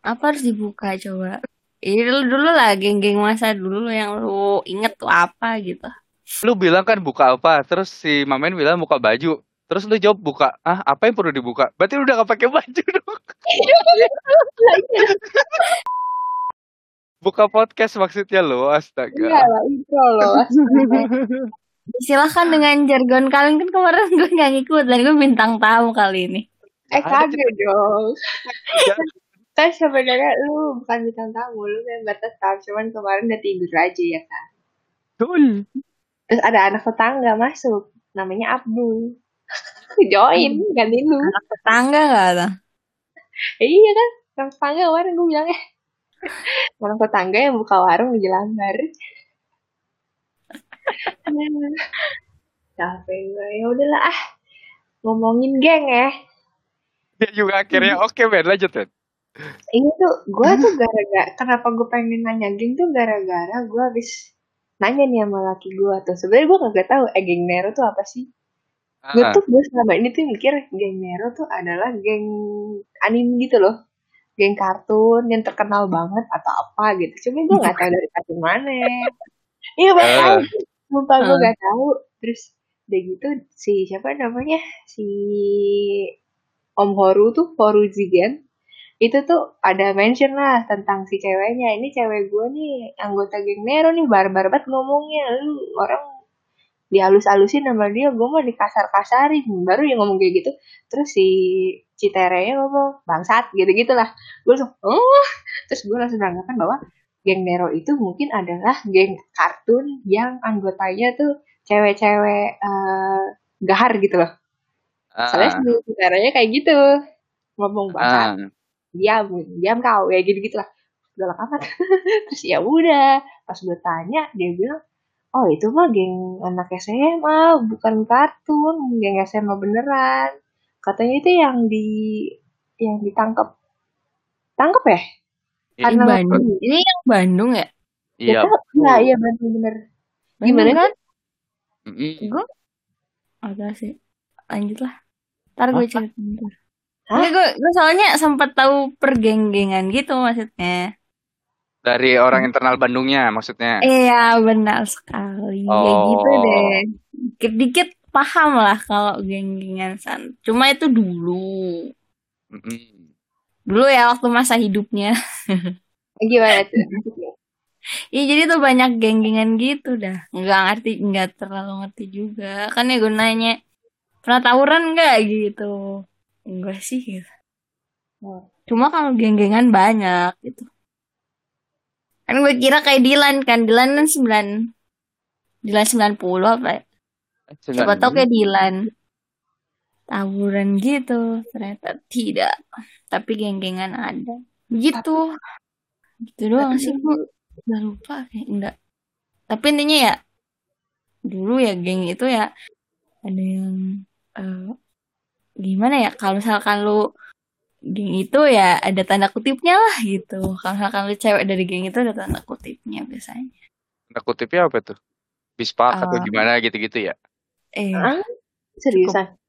Apa harus dibuka coba? Ini dulu dulu lah geng-geng masa dulu yang lu inget tuh apa gitu. Lu bilang kan buka apa, terus si Mamen bilang buka baju. Terus lu jawab buka, ah apa yang perlu dibuka? Berarti lu udah gak pakai baju dong. buka podcast maksudnya lo, astaga. Iya lah, intro loh. Silahkan dengan jargon kalian kan kemarin gue gak ngikut dan gue bintang tamu kali ini. Eh kagak dong. Kan sebenarnya lu bukan bintang tamu, lu member tetap, cuman kemarin udah tidur aja ya kan. Betul. Terus ada anak tetangga masuk, namanya Abdul. Join, ganti lu. Anak tetangga gak ada? Eh, iya kan, anak tetangga kemarin gue bilang eh. Anak tetangga yang buka warung di Jelambar. Capek gue, ya udahlah ah. Ngomongin geng ya. Dia juga akhirnya oke Ben, lanjut Ben. Ini tuh gue tuh gara-gara kenapa gue pengen nanya geng tuh gara-gara gue habis nanya nih sama laki gue tuh. Sebenarnya gue gak tahu eh geng Nero tuh apa sih? Gue Ah, tuh gue selama ini tuh mikir geng Nero tuh adalah geng anime gitu loh. Geng kartun yang terkenal banget atau apa gitu. Cuma gue nggak tahu dari kartun mana. Iya gue Ah. tahu. Sumpah gue Ah. gak tahu. Terus udah gitu si siapa namanya? Si Om Horu tuh Horu Zigen itu tuh ada mention lah tentang si ceweknya. Ini cewek gue nih anggota geng Nero nih barbar banget ngomongnya. Lu orang dihalus-halusin sama dia gue mah dikasar-kasarin. Baru yang ngomong kayak gitu terus si Citerenya ngomong bangsat gitu-gitu lah. Gue langsung oh. Terus gue langsung beranggapan bahwa geng Nero itu mungkin adalah geng kartun yang anggotanya tuh cewek-cewek eh, gahar gitu loh. Soalnya ah, si Citerenya kayak gitu. Ngomong bangsat. Ah. Diam diam kau ya gitu gitulah galak amat terus ya udah pas gue tanya dia bilang oh itu mah geng anak SMA bukan kartun geng SMA beneran katanya itu yang di yang ditangkap tangkap ya Ini Karena Bandung. Ini yang Bandung ya? Iya. Tahu. iya iya bener bener Bandung Gimana kan? Gue agak sih. Lanjut lah. Ntar gue cerita bentar. Hah? Ini gue, gue soalnya sempat tahu pergeng-gengan gitu maksudnya. Dari orang internal Bandungnya maksudnya. Iya benar sekali. Ya gitu Oh. deh. Dikit-dikit paham lah kalau geng-gengan san. Cuma itu dulu. Mm-mm. Dulu ya waktu masa hidupnya. gimana tuh Iya jadi tuh banyak geng-gengan gitu dah. Nggak ngerti, nggak terlalu ngerti juga. Kan ya gue nanya, pernah tawuran nggak gitu? Enggak sih gitu. Cuma kalau geng-gengan banyak gitu. Kan gue kira kayak Dilan kan. Dilan kan 9 Dilan 90 apa ya? Siapa tau kayak Dilan. Tawuran gitu. Ternyata tidak. Tapi geng-gengan ada. Gitu. Gitu doang sih gue. Udah lupa kayak enggak. Tapi intinya ya. Dulu ya geng itu ya. Ada yang. eh, gimana ya. Kalau misalkan lu. Geng itu ya ada tanda kutipnya lah gitu. Kalau misalkan lu cewek dari geng itu ada tanda kutipnya biasanya. Tanda kutipnya apa tuh? Bispak atau Ah. gimana gitu-gitu ya? Eh, seriusan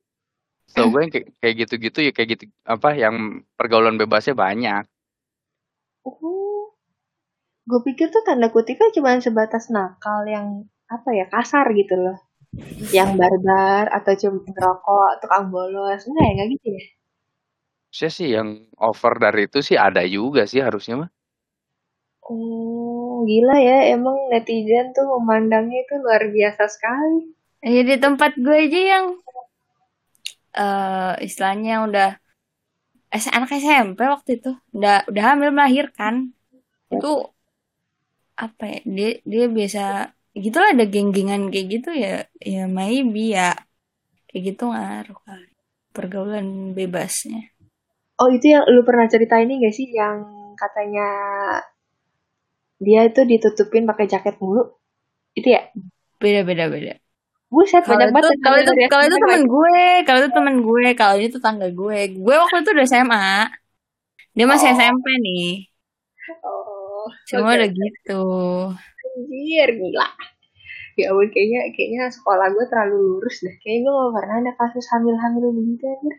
So gue yang kayak kayak gitu-gitu ya kayak gitu apa yang pergaulan bebasnya banyak. oh gue pikir tuh tanda kutipnya cuma sebatas nakal yang apa ya kasar gitu loh yang barbar atau cuma ngerokok tukang bolos. Enggak ya enggak gitu ya? Saya sih yang over dari itu sih ada juga sih harusnya mah. Oh, gila ya, emang netizen tuh memandangnya itu luar biasa sekali. Ya di tempat gue aja yang eh istilahnya udah anak SMP waktu itu. Udah udah hamil melahirkan. Itu apa ya? Dia dia biasa gitulah ada geng-gengan kayak gitu ya ya maybe ya kayak gitu ngaruh kali pergaulan bebasnya Oh, itu yang lu pernah cerita ini gak sih yang katanya dia itu ditutupin pakai jaket mulu? Itu ya? beda beda beda Buset, kalau banyak itu banget. kalau itu kalau itu temen lagi. gue kalau itu temen gue kalau itu tetangga gue gue waktu itu udah SMA dia masih Oh. SMP nih Oh, cuma oke. udah gitu Anjir, gila. Ya ampun, kayaknya, kayaknya sekolah gue terlalu lurus deh. Kayaknya gue gak pernah ada kasus hamil-hamil begitu anjir.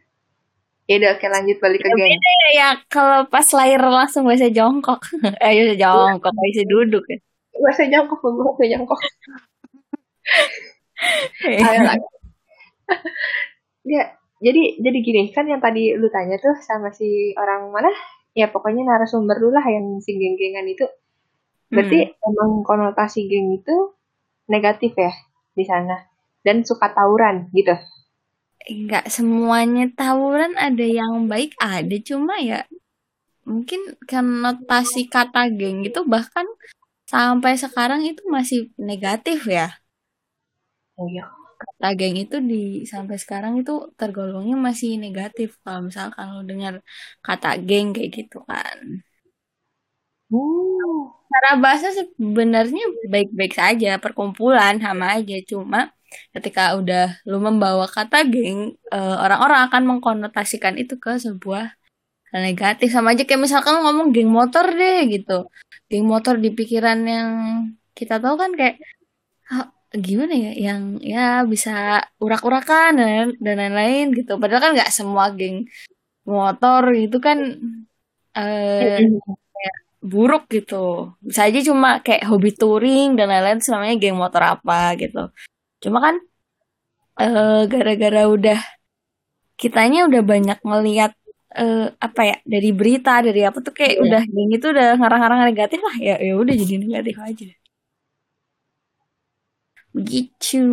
Ya udah oke lanjut balik ke Ya geng. ya, ya kalau pas lahir langsung bisa jongkok. eh bisa jongkok, bisa duduk ya. Bahasa jongkok, gue bahasa jongkok. Ayo lah. ya, jadi jadi gini kan yang tadi lu tanya tuh sama si orang mana? Ya pokoknya narasumber lu lah yang si geng-gengan itu. Berarti emang konotasi geng itu negatif ya di sana dan suka tawuran gitu. Enggak semuanya tawuran ada yang baik ada cuma ya mungkin konotasi kata geng itu bahkan sampai sekarang itu masih negatif ya. Oh iya. Kata geng itu di sampai sekarang itu tergolongnya masih negatif kalau misalkan lo dengar kata geng kayak gitu kan. Uh, Cara bahasa sebenarnya baik-baik saja, perkumpulan sama aja. Cuma ketika udah lu membawa kata geng, eh, orang-orang akan mengkonotasikan itu ke sebuah negatif. Sama aja kayak misalkan ngomong geng motor deh gitu. Geng motor di pikiran yang kita tahu kan kayak "Hah, gimana ya, yang ya bisa urak-urakan dan dan lain-lain gitu. Padahal kan nggak semua geng motor itu kan eh buruk gitu. Bisa aja cuma kayak hobi touring dan lain-lain namanya geng motor apa gitu. Cuma kan eh gara-gara udah kitanya udah banyak ngeliat eh apa ya dari berita dari apa tuh kayak Iya. udah geng itu udah ngarang-ngarang negatif lah ya ya udah jadi negatif aja. Begitu.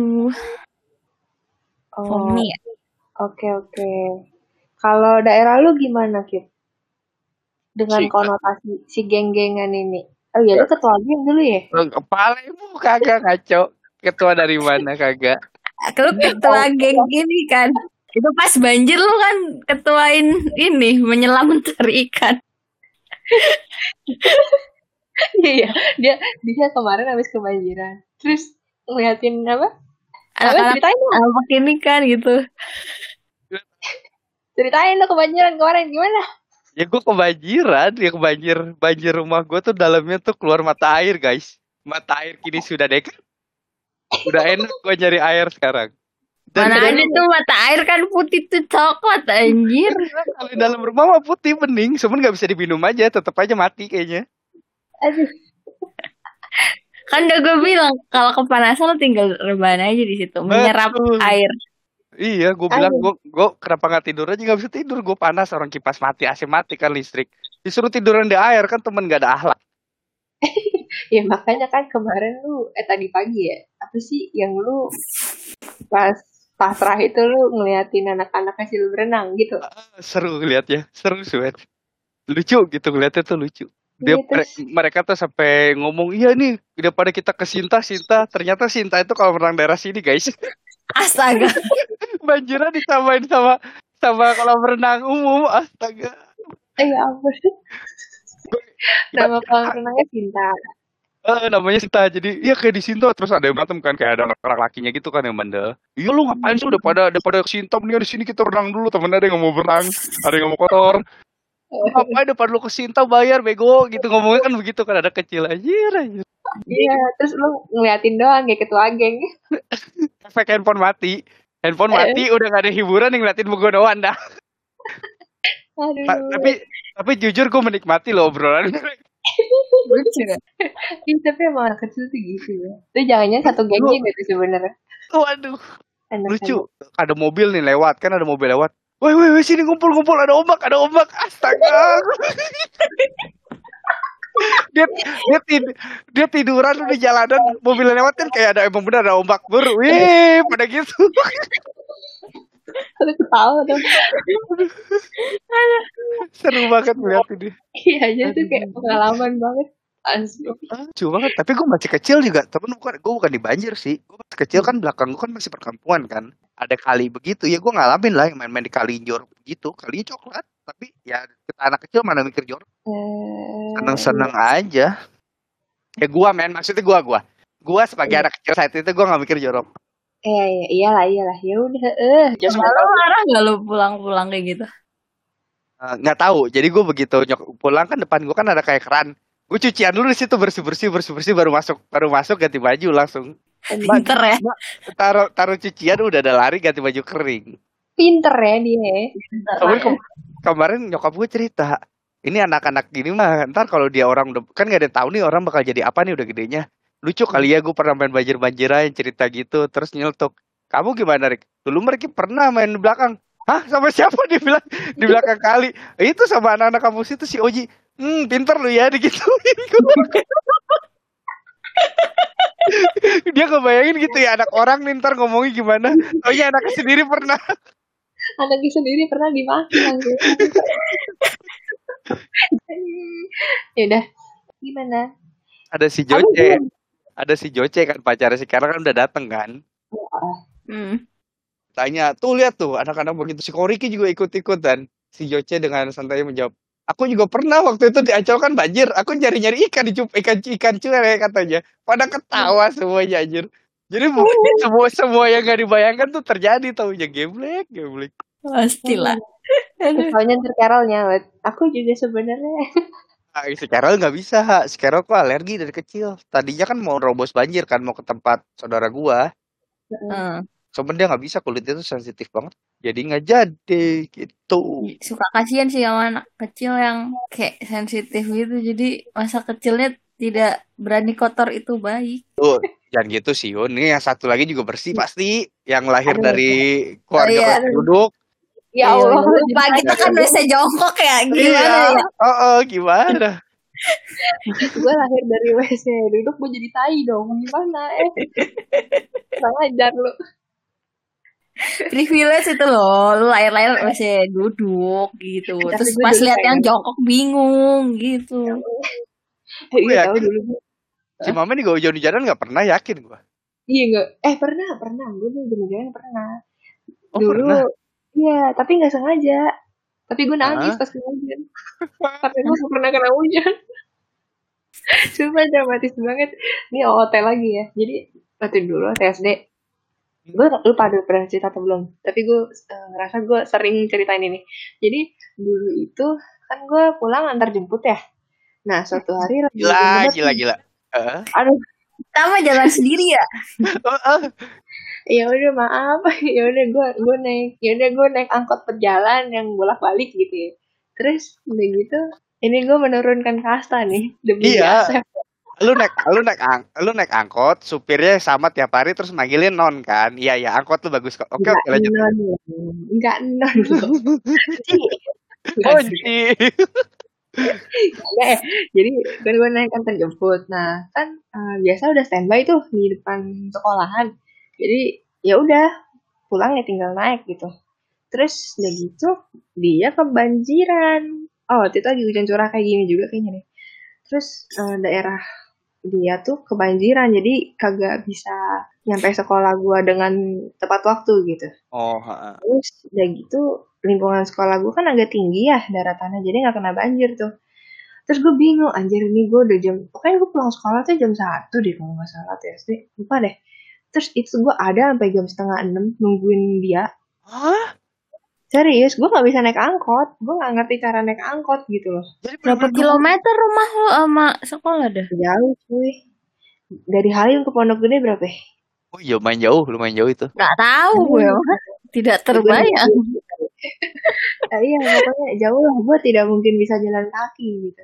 Oh, ya. oke oke. Kalau daerah lu gimana, Kit? Dengan Si- konotasi si geng-gengan ini. Oh iya, lu ketua geng dulu ya? Kepala ibu kagak ngaco. Ketua dari mana kagak? Lu ketua geng gini kan. Itu pas banjir lu kan ketuain ini menyelam mencari ikan. Iya, dia dia kemarin habis kebanjiran. Terus ngeliatin apa? Anak-anak ceritain apa ini kan gitu. Ceritain lo kebanjiran kemarin gimana? Ya gue kebanjiran, ya kebanjir banjir rumah gue tuh dalamnya tuh keluar mata air guys. Mata air kini sudah dekat. Udah enak gue nyari air sekarang. Dan Mana ada tuh mata air kan putih tuh coklat anjir. kalau di dalam rumah mah putih bening, cuman nggak bisa diminum aja, tetap aja mati kayaknya. Aduh, Kan udah gue bilang kalau kepanasan lo tinggal rebahan aja di situ menyerap Betul. air. Iya, gue bilang gue gue kenapa nggak tidur aja nggak bisa tidur, gue panas orang kipas mati, AC mati kan listrik. Disuruh tiduran di air kan temen gak ada ahlak. ya makanya kan kemarin lu eh tadi pagi ya apa sih yang lu pas pasrah itu lu ngeliatin anak-anak hasil berenang gitu. Seru liatnya, seru sweat. Lucu gitu ngeliatnya tuh lucu. Dia Iya, mere- terus- mereka tuh sampai ngomong iya nih daripada kita ke Sinta Sinta ternyata Sinta itu kalau renang daerah sini guys Astaga. banjirnya disamain sama sama kalau berenang umum astaga. Eh ya ampun. Nama kolam renangnya Cinta. Eh, namanya Sinta. Jadi iya kayak di Sinta terus ada yang berantem kan kayak ada anak lakinya gitu kan yang bandel. Iya lu ngapain sih udah pada udah pada ke Sinta mendingan di sini kita renang dulu. Temen ada yang mau berenang ada yang mau kotor. Ngapain depan lu ke Sinta bayar bego. Gitu ngomongnya kan begitu kan ada kecil. Anjir anjir. Iya, terus lu ngeliatin doang kayak ketua geng. efek handphone mati handphone mati udah gak ada hiburan yang ngeliatin doang dah Aduh. Ta- tapi tapi jujur gue menikmati loh obrolan Lucu? Ih, tapi emang anak kecil tuh gitu ya. Itu jangan-jangan satu gengnya gitu sebenarnya. waduh lucu ada mobil nih lewat kan ada mobil lewat Woi, woi, woi, sini ngumpul, ngumpul, ada ombak, ada ombak, astaga. dia dia tid- dia tiduran udah jalanan mobil lewat kan kayak ada emang bener ada ombak ber wih pada gitu. Lu ketawa tuh. seru banget melihat ini. Iya, jadi tuh kayak pengalaman banget. Asli. lucu banget tapi gue masih kecil juga. Temen bukan gue bukan di banjir sih. Gue masih kecil kan belakang gue kan masih perkampungan kan. Ada kali begitu ya gue ngalamin lah yang main-main di kali jorok begitu kali coklat tapi ya kita anak kecil mana mikir jorok. Eh, seneng-seneng aja. Ya gue main maksudnya gue gue gue sebagai Iya. anak kecil saat itu gue nggak mikir jorok. Iya, iya, iyalah, iyalah. Ya udah, eh. ya Sama lo marah gak lo pulang-pulang kayak gitu? Eh, nggak tahu. Jadi gue begitu nyok pulang kan depan gue kan ada kayak keran. Gue cucian dulu di situ bersih bersih bersih bersih baru masuk baru masuk ganti baju langsung. Pinter ya. taruh taruh cucian udah ada lari ganti baju kering. Pinter ya dia. Tapi ke- kemarin nyokap gue cerita ini anak-anak gini mah ntar kalau dia orang udah kan gak ada tahu nih orang bakal jadi apa nih udah gedenya. Lucu kali ya gue pernah main banjir-banjiran cerita gitu terus nyeletuk kamu gimana Rik? dulu mereka pernah main di belakang. Hah? Sama siapa? Dia bilang di belakang kali. Itu sama anak-anak kampus itu si Oji. Hmm pinter lu ya digituin dia ngebayangin gitu ya anak orang nih ntar ngomongnya gimana. Oh iya anaknya sendiri pernah anaknya sendiri pernah dimaki langsung ya udah. Gimana? Ada si Joce. ada si Joce kan pacarnya si Kara kan udah dateng kan? Hmm. tanya tuh lihat tuh anak-anak begitu. Si Koriki juga ikut-ikut dan si Joce dengan santai menjawab aku juga pernah waktu itu di Ancol kan banjir. Aku nyari-nyari ikan di ikan ikan cuek katanya. Pada ketawa semuanya anjir jadi bu- semua semua yang gak dibayangkan tuh terjadi tau ya geblek. Geblek Pastilah. Soalnya ntar Carol nyawet. Aku juga sebenarnya. Ah, si Carol nggak bisa si Carol kok alergi dari kecil. Tadinya kan mau robos banjir kan mau ke tempat saudara gua. Hmm. cuman dia nggak bisa kulitnya tuh sensitif banget. Jadi nggak jadi gitu. Suka kasihan sih sama anak kecil yang kayak sensitif gitu. Jadi masa kecilnya tidak berani kotor itu baik. Tuh, jangan gitu sih Yun. Ini yang satu lagi juga bersih pasti. Yang lahir Aduh. dari Oh, keluarga iya. penduduk. ya Allah Iya, lupa kita kan WC jongkok ya. Gimana Iya. ya? Oh, oh, gimana? gue lahir dari WC duduk gue jadi tai dong gimana eh kurang ajar lu Privilege itu loh. Lu lahir-lahir WC duduk gitu. Terus pas lihat yang jongkok bingung gitu. Gue iya yakin. dulu. Si Mama nih gak hujan-hujanan gak pernah yakin gua. iya enggak eh pernah pernah. Gue tuh jalan pernah. Oh, dulu pernah? iya tapi nggak sengaja. Tapi gue nangis pas kena hujan tapi gue gak pernah kena hujan Sumpah dramatis banget. Ini OOT lagi ya. Jadi waktu dulu TSD Gue lupa ada pernah cerita atau belum. Tapi gue eh, ngerasa gue sering ceritain ini. Jadi dulu itu Kan gue pulang antar jemput ya Nah suatu hari lagi Gila, hujan deras gila. Eh, Aduh Sama jalan sendiri ya. oh, oh. ya udah maaf ya udah gue gue naik ya udah gue naik angkot perjalan yang bolak balik gitu ya terus udah gitu ini gue menurunkan kasta nih demi Iya. biasa Lu naik lu naik ang, lu naik angkot, supirnya sama tiap hari terus manggilin non kan? Iya, iya, angkot lu bagus kok. Oke, oke lanjut. non. Enggak non. Enggak Oh, ya. Jadi kan gue naik antar jemput. Nah kan eh, biasa udah standby tuh di depan sekolahan. Jadi ya udah pulang ya tinggal naik gitu. Terus udah gitu dia kebanjiran. Oh waktu itu lagi hujan curah kayak gini juga kayaknya deh. Terus eh, daerah dia tuh kebanjiran jadi kagak bisa nyampe sekolah gua dengan tepat waktu gitu. Oh, ha, ha. Terus udah gitu lingkungan sekolah gue kan agak tinggi ya daratannya jadi nggak kena banjir tuh. Terus gue bingung anjir ini gue udah jam pokoknya gue pulang sekolah tuh jam satu deh kalau nggak salah TSD lupa deh. Terus itu gue ada sampai jam setengah enam nungguin dia. Hah? Serius gue nggak bisa naik angkot. Gue nggak ngerti cara naik angkot gitu loh. Jadi Berapa kilometer rumah lo sama sekolah dah? Jauh cuy. Dari Halim ke Pondok Gede berapa? ya? Oh iya, main jauh, lumayan jauh itu. Gak tahu gue mah. Tidak terbayang. Nah, iya pokoknya jauh lah. Gue tidak mungkin bisa jalan kaki gitu.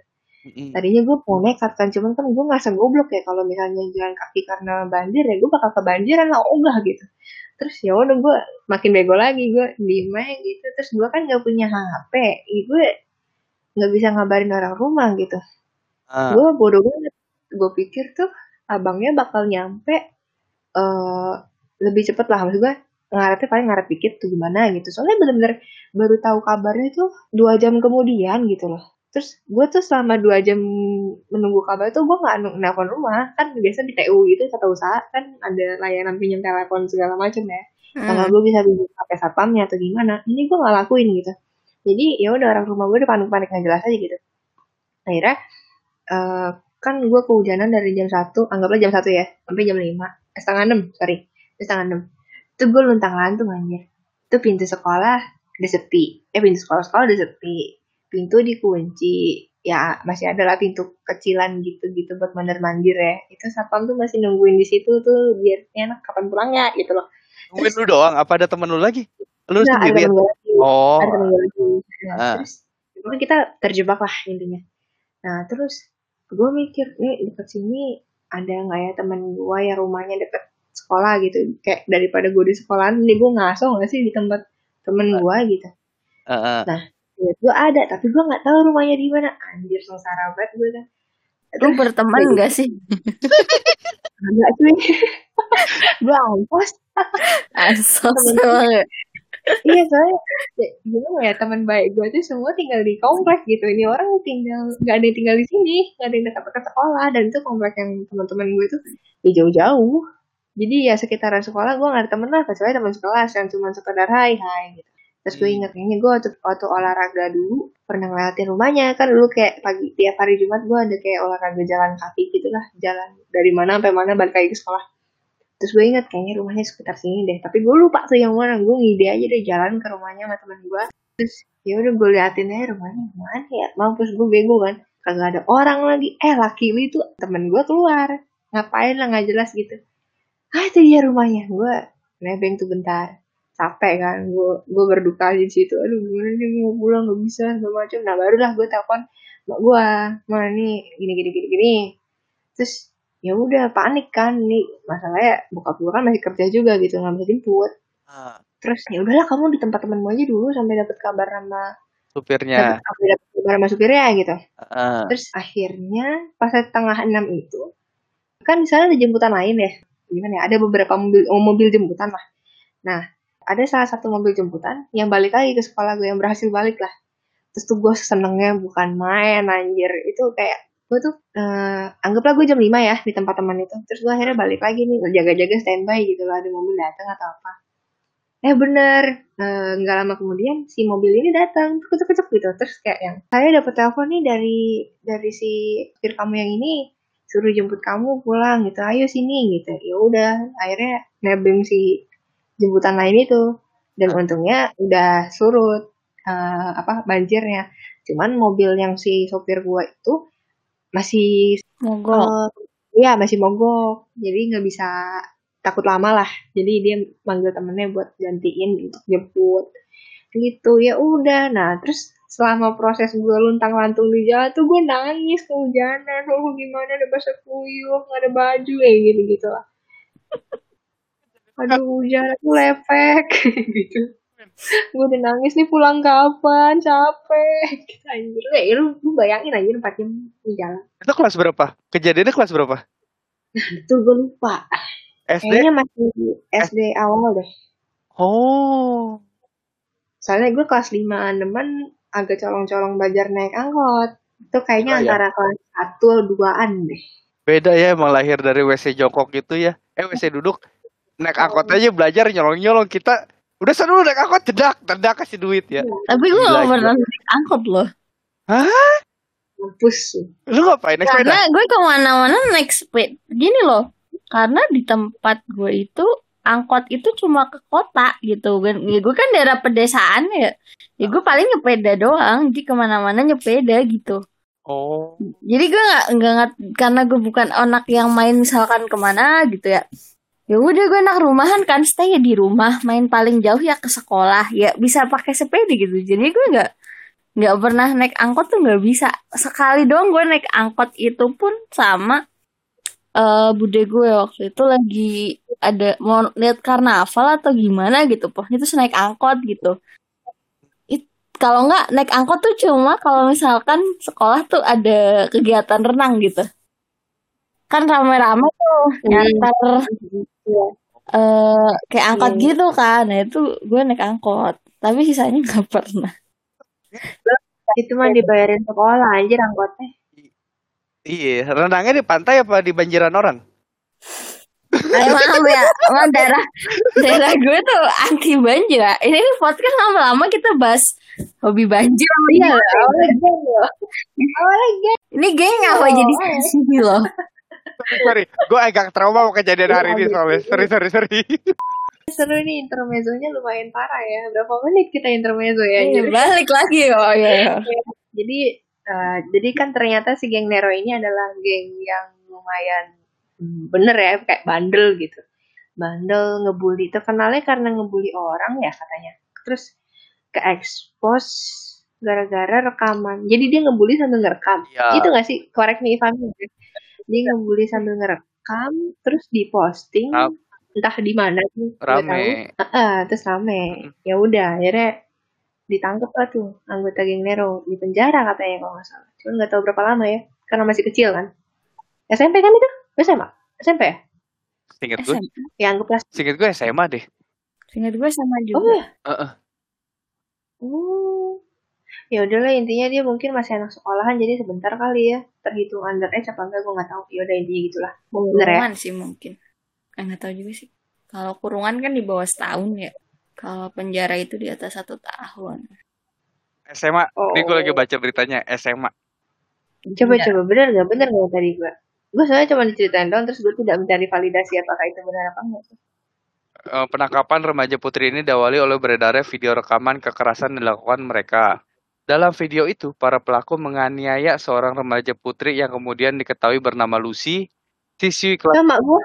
Tadinya gue mau nekat kan cuman kan gue ngerasa goblok ya kalau misalnya jalan kaki karena banjir ya gue bakal kebanjiran lah ogah gitu terus ya udah gue makin bego lagi gue diem aja gitu terus gue kan gak punya hp Ih, gue nggak bisa ngabarin orang rumah gitu Ah. gue bodoh banget gue pikir tuh abangnya bakal nyampe eh lebih cepet lah maksud gue ngaretnya paling ngaret dikit tuh gimana gitu. Soalnya bener-bener baru tahu kabarnya tuh dua jam kemudian gitu loh. Terus gue tuh selama dua jam menunggu kabar tuh gue nggak nelpon rumah. Kan biasa di TU gitu kata usaha kan ada layanan pinjam telepon segala macam ya. Kalau Hmm. gue bisa pinjam HP satpamnya atau gimana ini gue nggak lakuin gitu. Jadi ya udah orang rumah gue udah panik-panik nggak jelas aja gitu. Akhirnya eh, kan gue kehujanan dari jam satu anggaplah jam satu ya sampai jam lima eh, setengah enam sorry Eh, setengah enam itu gue luntang lantung anjir itu pintu sekolah udah sepi eh pintu sekolah sekolah udah sepi pintu dikunci ya masih ada lah pintu kecilan gitu-gitu buat mandar mandir ya itu satpam tuh masih nungguin di situ tuh biar enak kapan pulangnya gitu loh Nungguin lu doang, apa ada temen lu lagi? Lu Nah, ada temen gue lagi. Oh. Ada temen gue lagi. Nah, Ah. terus kita terjebak lah intinya. Nah, terus gue mikir, nih deket sini ada nggak ya temen gue yang rumahnya deket sekolah gitu. Kayak daripada gue di sekolahan, ini gue ngaso nggak sih di tempat temen gue gitu. Heeh. Ya, gue ada, tapi gue nggak tahu rumahnya di mana. Anjir, sengsara banget gue kan. Lu berteman gak sih? Enggak cuy. gue ampos. Asos iya soalnya ya, gimana ya teman baik gue tuh semua tinggal di komplek gitu ini orang tinggal nggak ada yang tinggal di sini nggak ada yang dekat dekat sekolah dan itu komplek yang teman-teman gue tuh ya jauh-jauh jadi ya sekitaran sekolah gue nggak ada temen lah kecuali teman sekelas yang cuma sekedar hai hai gitu. Terus gue inget ini gue waktu, waktu olahraga dulu pernah ngeliatin rumahnya. Kan dulu kayak pagi tiap hari Jumat gue ada kayak olahraga jalan kaki gitu lah jalan dari mana sampai mana balik lagi ke sekolah. Terus gue inget kayaknya rumahnya sekitar sini deh tapi gue lupa tuh yang mana. Gue ngide aja deh jalan ke rumahnya sama temen gue terus ya udah gue liatin aja rumahnya mana ya. Mampus gue bego kan kagak ada orang lagi. Eh laki lu itu temen gue keluar. Ngapain lah nggak jelas gitu ah itu dia rumahnya. Gue nebeng tuh bentar. Capek kan gue gue berduka di situ. Aduh gimana nih mau pulang nggak bisa segala macam nah barulah gue telepon mak gue mana nih gini gini gini gini. Terus ya udah panik kan. Nih masalahnya bokap gue kan masih kerja juga gitu nggak bisa jemput. Ah, terus ya udahlah kamu di tempat temanmu aja dulu sampai dapat kabar sama supirnya. sampai dapat kabar sama supirnya gitu. Heeh. terus akhirnya pas setengah enam itu kan di sana ada jemputan lain ya gimana ya? Ada beberapa mobil oh, mobil jemputan lah. Nah ada salah satu mobil jemputan yang balik lagi ke sekolah gue yang berhasil balik lah. Terus tuh gue senengnya bukan main anjir. Itu kayak gue tuh eh, anggaplah gue jam 5 ya di tempat teman itu. Terus gue akhirnya balik lagi nih jaga-jaga standby gitu lah ada mobil datang atau apa. Eh bener. Eh, nggak lama kemudian si mobil ini datang cek cek gitu. Terus kayak yang saya dapat telepon nih dari dari si kamu yang ini suruh jemput kamu pulang gitu ayo sini gitu. Ya udah akhirnya nebeng si jemputan lain itu. Dan untungnya udah surut eh, apa banjirnya. Cuman mobil yang si sopir gua itu masih Mogok. eh, iya masih mogok. Jadi nggak bisa takut lama lah. Jadi dia manggil temennya buat gantiin jemput. Gitu ya udah. Nah terus selama proses gue luntang lantung di jalan tuh gue nangis kehujanan oh gimana ada basah kuyup nggak ada baju ya gitu gitu lah aduh hujan aku lepek gitu gue udah nangis nih pulang kapan capek gitu anjir ya lu, lu bayangin aja 4 jam di jalan Itu kelas berapa? Kejadiannya kelas berapa? itu gue lupa SD? kayaknya masih SD awal deh Oh. soalnya gue kelas 5 teman agak colong-colong belajar naik angkot itu kayaknya Oh, iya. antara kelas 1 atau 2an deh Beda ya emang lahir dari WC jongkok gitu ya. Eh WC duduk. Naik angkot aja belajar nyolong-nyolong kita. Udah seru naik angkot jedak, jedak kasih duit ya. Tapi gue gak pernah naik angkot loh. mampus Lu ngapain naik sepeda? Karena gue ke mana-mana naik sepeda. Gini loh. Karena di tempat gue itu angkot itu cuma ke kota gitu kan. Ya, gue kan daerah pedesaan ya. Ya gue paling nyepeda doang. Jadi ke mana-mana nyepeda gitu. Oh. Jadi gue nggak nggak nggak- karena gue bukan anak yang main misalkan ke mana gitu ya. Ya udah gue anak rumahan kan stay ya di rumah main paling jauh ya ke sekolah ya bisa pakai sepeda gitu. Jadi gue nggak nggak pernah naik angkot tuh nggak bisa. Sekali doang gue naik angkot itu pun sama eh bude gue waktu itu lagi ada mau lihat karnaval atau gimana gitu. Pokoknya terus naik angkot gitu. Kalau nggak naik angkot tuh cuma kalau misalkan sekolah tuh ada kegiatan renang gitu. Kan rame-rame tuh nyantar eh kayak angkot Hmm. gitu kan. Nah itu gue naik angkot. Tapi sisanya nggak pernah. Itu mah dibayarin sekolah anjir angkotnya Iya, renangnya di pantai apa di banjiran orang? emang ya emang daerah daerah gue tuh anti banjir ya. ini podcast lama-lama kita bahas hobi banjir apa iya gimana ya? awalnya geng loh awalnya geng ini geng apa jadi sini loh Sorry, sorry. gue agak trauma sama kejadian hari ini soalnya. Sorry, sorry, sorry. seru nih intermezzonya lumayan parah ya berapa menit kita intermezzo ya Iya, balik lagi oh iya jadi eh, jadi kan ternyata si geng Nero ini adalah geng yang lumayan hmm, bener ya kayak bandel gitu bandel ngebully terkenalnya karena ngebully orang ya katanya terus ke expose gara-gara rekaman jadi dia ngebully sambil ngerekam Iya. itu gak sih correct me if I'm wrong. dia ngebully sambil ngerekam terus diposting Ah. entah di mana tuh Rame. Heeh, terus rame ya udah akhirnya ditangkap lah tuh anggota geng Nero di penjara katanya kalau nggak salah cuman nggak tahu berapa lama ya karena masih kecil kan SMP kan itu SMA SMP ya Singkat gue, SMA. ya anggaplah singkat gue SMA deh. Seingat gue sama oh juga. ya Heeh. Oh. Ya udahlah intinya dia mungkin masih anak sekolahan jadi sebentar kali ya terhitung underage apa enggak gue nggak tahu. Ya udah intinya gitulah. Bener ya? Kurungan sih mungkin. Eh, nggak tahu juga sih. Kalau kurungan kan di bawah setahun ya. Kalau penjara itu di atas satu tahun. SMA. Oh. Ini gue lagi baca beritanya SMA. Coba Iya. coba bener nggak bener nggak tadi gue? Gue soalnya cuma diceritain doang terus gue tidak mencari validasi apakah itu benar apa enggak. Eh, penangkapan remaja putri ini diawali oleh beredarnya video rekaman kekerasan yang dilakukan mereka. Dalam video itu, para pelaku menganiaya seorang remaja putri yang kemudian diketahui bernama Lucy, siswi kelas Sama gue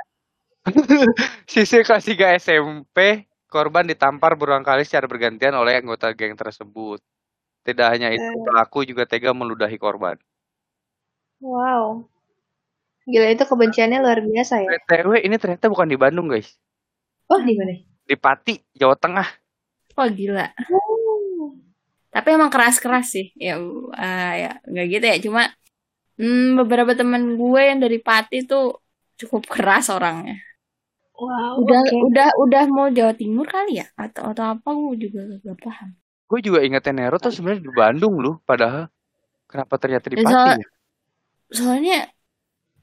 siswi kelas 3 SMP. Korban ditampar berulang kali secara bergantian oleh anggota geng tersebut. Tidak hanya itu, Eh. pelaku juga tega meludahi korban. wow. Gila itu kebenciannya luar biasa ya. BTW ini ternyata bukan di Bandung guys. Oh di mana? Di Pati, Jawa Tengah. Oh gila. Oh. Tapi emang keras-keras sih. Ya, uh, ya nggak gitu ya. Cuma hmm, beberapa temen gue yang dari Pati tuh cukup keras orangnya. Wow. Udah oke. udah udah mau Jawa Timur kali ya? Atau atau apa gue juga gak paham. Gue juga ingetnya Nero tuh sebenarnya di Bandung loh, padahal kenapa ternyata di Ya, Pati soal- ya? Soalnya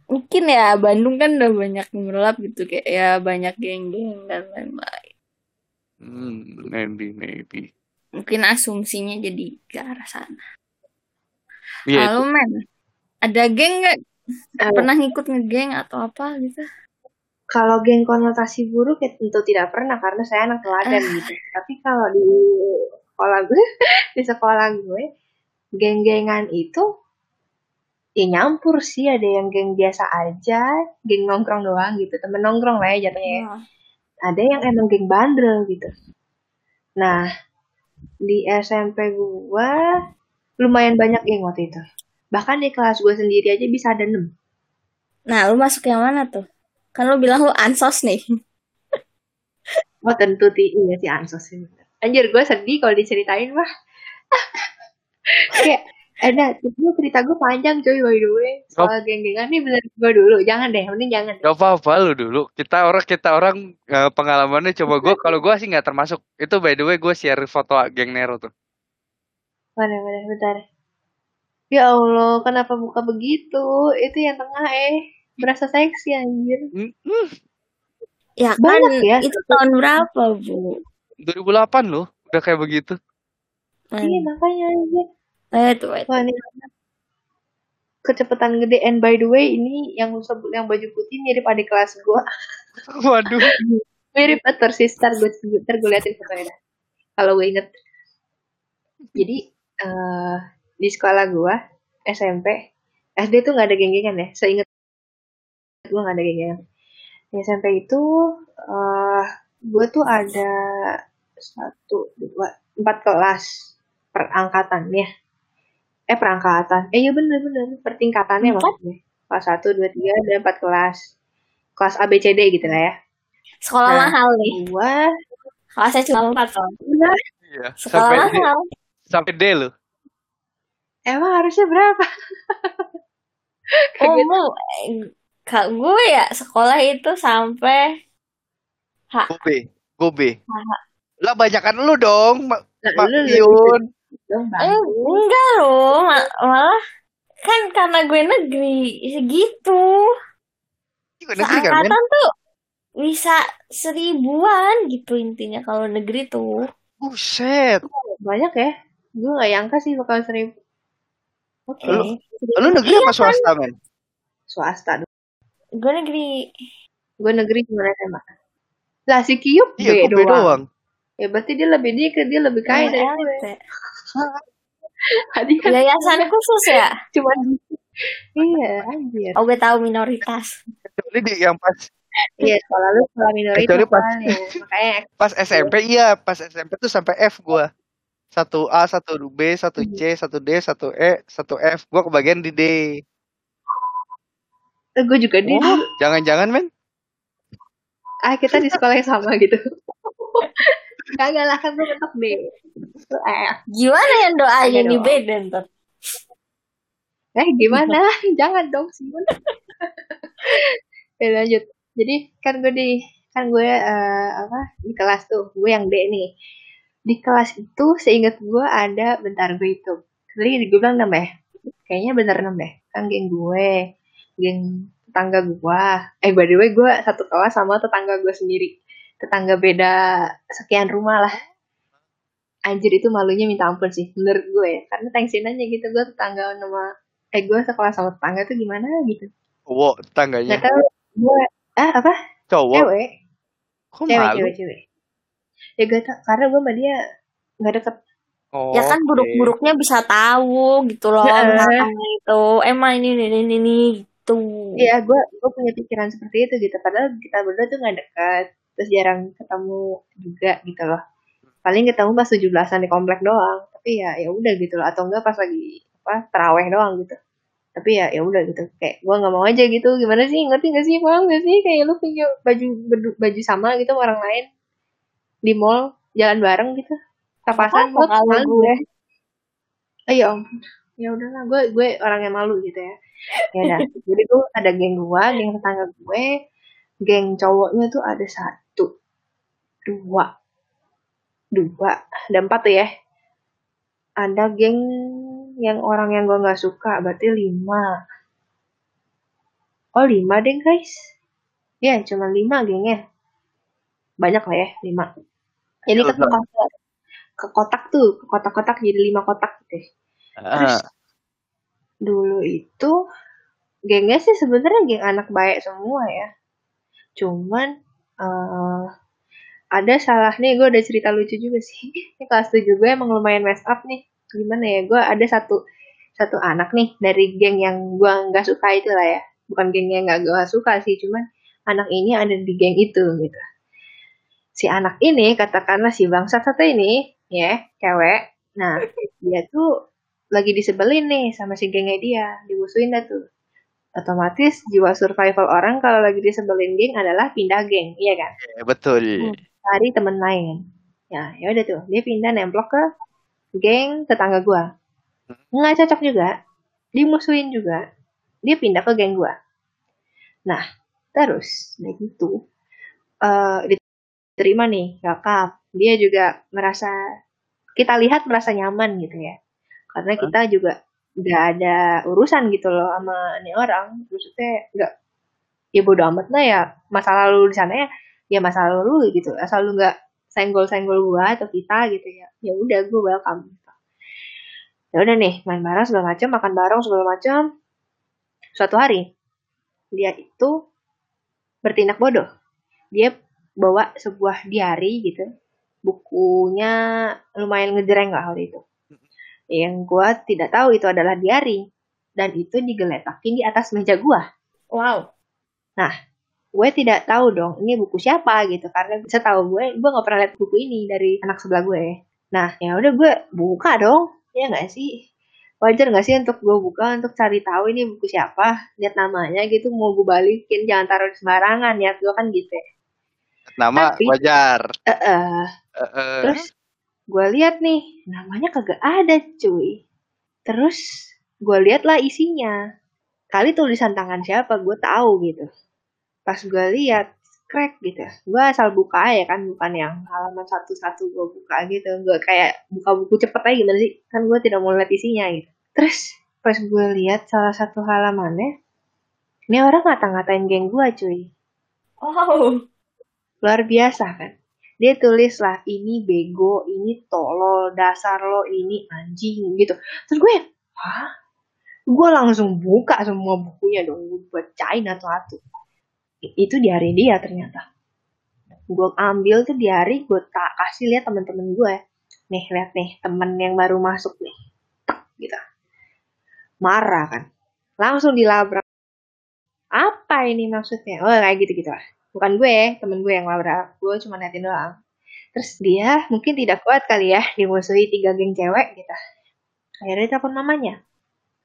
mungkin ya Bandung kan udah banyak gemerlap gitu kayak ya banyak geng-geng dan lain-lain. Hmm, maybe, maybe. Mungkin asumsinya jadi ke arah sana. Iya itu. Halo men, ada geng nggak? Eh, Pernah ngikut ngegeng atau apa gitu? Kalau geng konotasi buruk ya tentu tidak pernah karena saya anak teladan gitu. Tapi kalau di sekolah gue, di sekolah gue, geng-gengan itu ya nyampur sih ada yang geng biasa aja, geng nongkrong doang gitu, temen nongkrong lah ya jatuhnya. ya. Ada yang emang geng bandel gitu. Nah, di SMP gue lumayan banyak geng waktu itu. Bahkan di kelas gue sendiri aja bisa ada 6. Nah, lu masuk yang mana tuh? Kan lu bilang lu ansos nih. Oh tentu ti iya sih ansos sih. Anjir gue sedih kalau diceritain mah. Kayak ada itu cerita gue panjang coy by the way. Soal geng-gengan nih bener gue dulu. Jangan deh, mending jangan. Gak apa-apa lu dulu. Kita orang kita orang eh, pengalamannya coba gue kalau gue sih nggak termasuk. Itu by the way gue share foto geng Nero tuh. Mana mana bentar. Ya Allah, kenapa buka begitu? Itu yang tengah eh berasa seksi anjir. Hmm, hmm, Ya kan, Banyak ya. itu tahun berapa, Bu? 2008 loh, udah kayak begitu. Iya Hmm. makanya anjir. Eh, tuh, eh, Wah ini kecepatan gede and by the way ini yang sebut yang baju putih mirip adik kelas gue Waduh. mirip atau sister gue ntar gue liatin fotonya kalau gue inget jadi eh di sekolah gue SMP SD tuh nggak ada geng-gengan ya seinget gue nggak ada geng-gengan di SMP itu eh gue tuh ada satu dua empat kelas per angkatan ya eh perangkatan eh iya bener bener pertingkatannya Empat? maksudnya kelas satu dua tiga ada empat kelas kelas A B C D gitu lah ya sekolah Nah. mahal nih. gua Kalau saya cuma empat tahun. Iya. Sekolah Sampai D, mahal. sampai D loh. emang harusnya berapa Kayak Oh, gitu. Kak gue ya sekolah itu sampai Gobe, gobe. Lah banyakan lu dong, Ma- Nah, Mak lu lebih Yun. dong Eh, enggak loh, ma- malah kan karena gue negeri segitu. Kan? Seangkatan tuh bisa seribuan gitu intinya kalau negeri tuh. Buset. banyak ya gue nggak nyangka sih bakal seribu oke Lu- Lu negeri apa swasta, men? swasta Gue negeri. gue negeri cuma SMA lah si Kiyup Iya, B gue doang. doang. ya berarti dia lebih dia dia lebih kaya dari gue kan Yayasan khusus ya? cuma iya anjir Oh gue tahu minoritas. Ini di yang pas Iya, sekolah lu sekolah minoritas Kecuali pas-. Makanya Pas SMP iya, pas SMP tuh sampai F gua. Satu A, satu B, satu. C, satu D, satu E, satu F. Gua kebagian di D. eh, gue juga di Oh, jangan-jangan men? ah kita di sekolah yang sama gitu. Kagak lah kan gue mentok. Lu Eh, Gimana yang doanya doa. beda ntar? eh gimana? Jangan dong Simon. ya lanjut. Jadi kan gue di kan gue eh, apa di kelas tuh gue yang D nih. Di kelas itu seingat gue ada bentar gue itu. Tadi gue bilang 6 ya. Kayaknya bener 6 deh. Kan geng gue, geng tetangga gue. Eh by the way gue satu kelas sama tetangga gue sendiri. Tetangga beda sekian rumah lah. Anjir itu malunya minta ampun sih menurut gue ya. Karena thanksin aja gitu gue tetangga nama eh gue sekelas sama tetangga tuh gimana gitu. Cowok tetangganya. Gak tau gue ah apa Cowok. cewek Kok cewek malu? cewek cewek ya gak tau karena gue sama dia nggak deket Oh, Ya kan buruk-buruknya bisa tahu gitu loh belakangnya itu. Emang ini ini ini, ini gitu. Iya, gue gue punya pikiran seperti itu gitu. Padahal kita berdua tuh nggak dekat, terus jarang ketemu juga gitu loh. Paling ketemu pas tujuh belasan di komplek doang. Tapi ya ya udah gitu loh. Atau enggak pas lagi apa teraweh doang gitu. Tapi ya ya udah gitu. Kayak gue nggak mau aja gitu. Gimana sih? Ngerti gak sih? Paham gak sih? Kayak lu punya baju baju, baju sama gitu sama orang lain di mall jalan bareng gitu. Kalau malu gue? ampun. Ya udahlah, gue gue orang yang malu gitu ya. Ya udah. Jadi tuh ada geng gue, geng tetangga gue, geng cowoknya tuh ada satu, dua, dua, ada empat tuh ya. Ada geng yang orang yang gue nggak suka, berarti lima. Oh lima deh guys. Ya cuma lima gengnya. Banyak lah ya, lima. Jadi ke, ke kotak tuh, ke kotak-kotak jadi lima kotak gitu. Terus dulu itu gengnya sih sebenarnya geng anak baik semua ya. Cuman eh ada salah nih, gue ada cerita lucu juga sih. Ini kelas 7 gue emang lumayan mess up nih. Gimana ya, gue ada satu satu anak nih dari geng yang gue nggak suka itu lah ya. Bukan geng yang nggak gue suka sih, cuman anak ini ada di geng itu gitu. Si anak ini, katakanlah si bangsat satu ini, ya, cewek. Nah, dia tuh lagi disebelin nih sama si gengnya dia, dimusuhin dah tuh. Otomatis jiwa survival orang kalau lagi disebelin geng adalah pindah geng, iya kan? ya, betul. Cari temen lain. Ya, ya udah tuh, dia pindah nemplok ke geng tetangga gua. Nggak cocok juga, dimusuhin juga. Dia pindah ke geng gua. Nah, terus udah gitu, eh diterima nih kakak. Dia juga merasa kita lihat merasa nyaman gitu ya. Karena kita juga nggak ada urusan gitu loh sama ini orang. Maksudnya nggak ya bodo amat lah ya. Masa lalu di sana ya ya masa lalu gitu. Asal lu nggak senggol-senggol gua atau kita gitu ya ya udah gua welcome. Ya udah nih main bareng segala macam makan bareng segala macam. Suatu hari dia itu bertindak bodoh. Dia bawa sebuah diary gitu. Bukunya lumayan ngejreng lah waktu itu yang gua tidak tahu itu adalah diary dan itu digeletakin di atas meja gua Wow. gue tidak tahu dong ini buku siapa gitu karena setahu gue gue nggak pernah lihat buku ini dari anak sebelah gue nah ya udah gue buka dong ya nggak sih wajar nggak sih untuk gue buka untuk cari tahu ini buku siapa lihat namanya gitu mau gue balikin jangan taruh di sembarangan niat gue kan gitu ya. Nama Tapi- wajar. Eh, eh. Eh, eh. terus gue lihat nih namanya kagak ada cuy. Terus gue lihat lah isinya. Kali tulisan tangan siapa gue tahu gitu. Pas gue lihat crack gitu. Gue asal buka aja kan bukan yang halaman satu-satu gue buka gitu. Gue kayak buka buku cepet aja gimana sih? Kan gue tidak mau lihat isinya gitu. Terus pas gue lihat salah satu halamannya ini orang ngata-ngatain geng gue cuy. Wow. luar biasa kan dia tulis lah ini bego ini tolol dasar lo ini anjing gitu. Terus gue hah? Gue langsung buka semua bukunya dong gue bacain satu-satu. Itu di hari dia ternyata. Gue ambil tuh di hari gue tak kasih lihat temen-temen gue. Nih lihat nih temen yang baru masuk nih. Tek, gitu. Marah kan? Langsung dilabrak. Apa ini maksudnya? Oh kayak gitu gitu lah bukan gue temen gue yang labrak gue cuma netin doang. Terus dia mungkin tidak kuat kali ya dimusuhi tiga geng cewek gitu. Akhirnya telepon mamanya.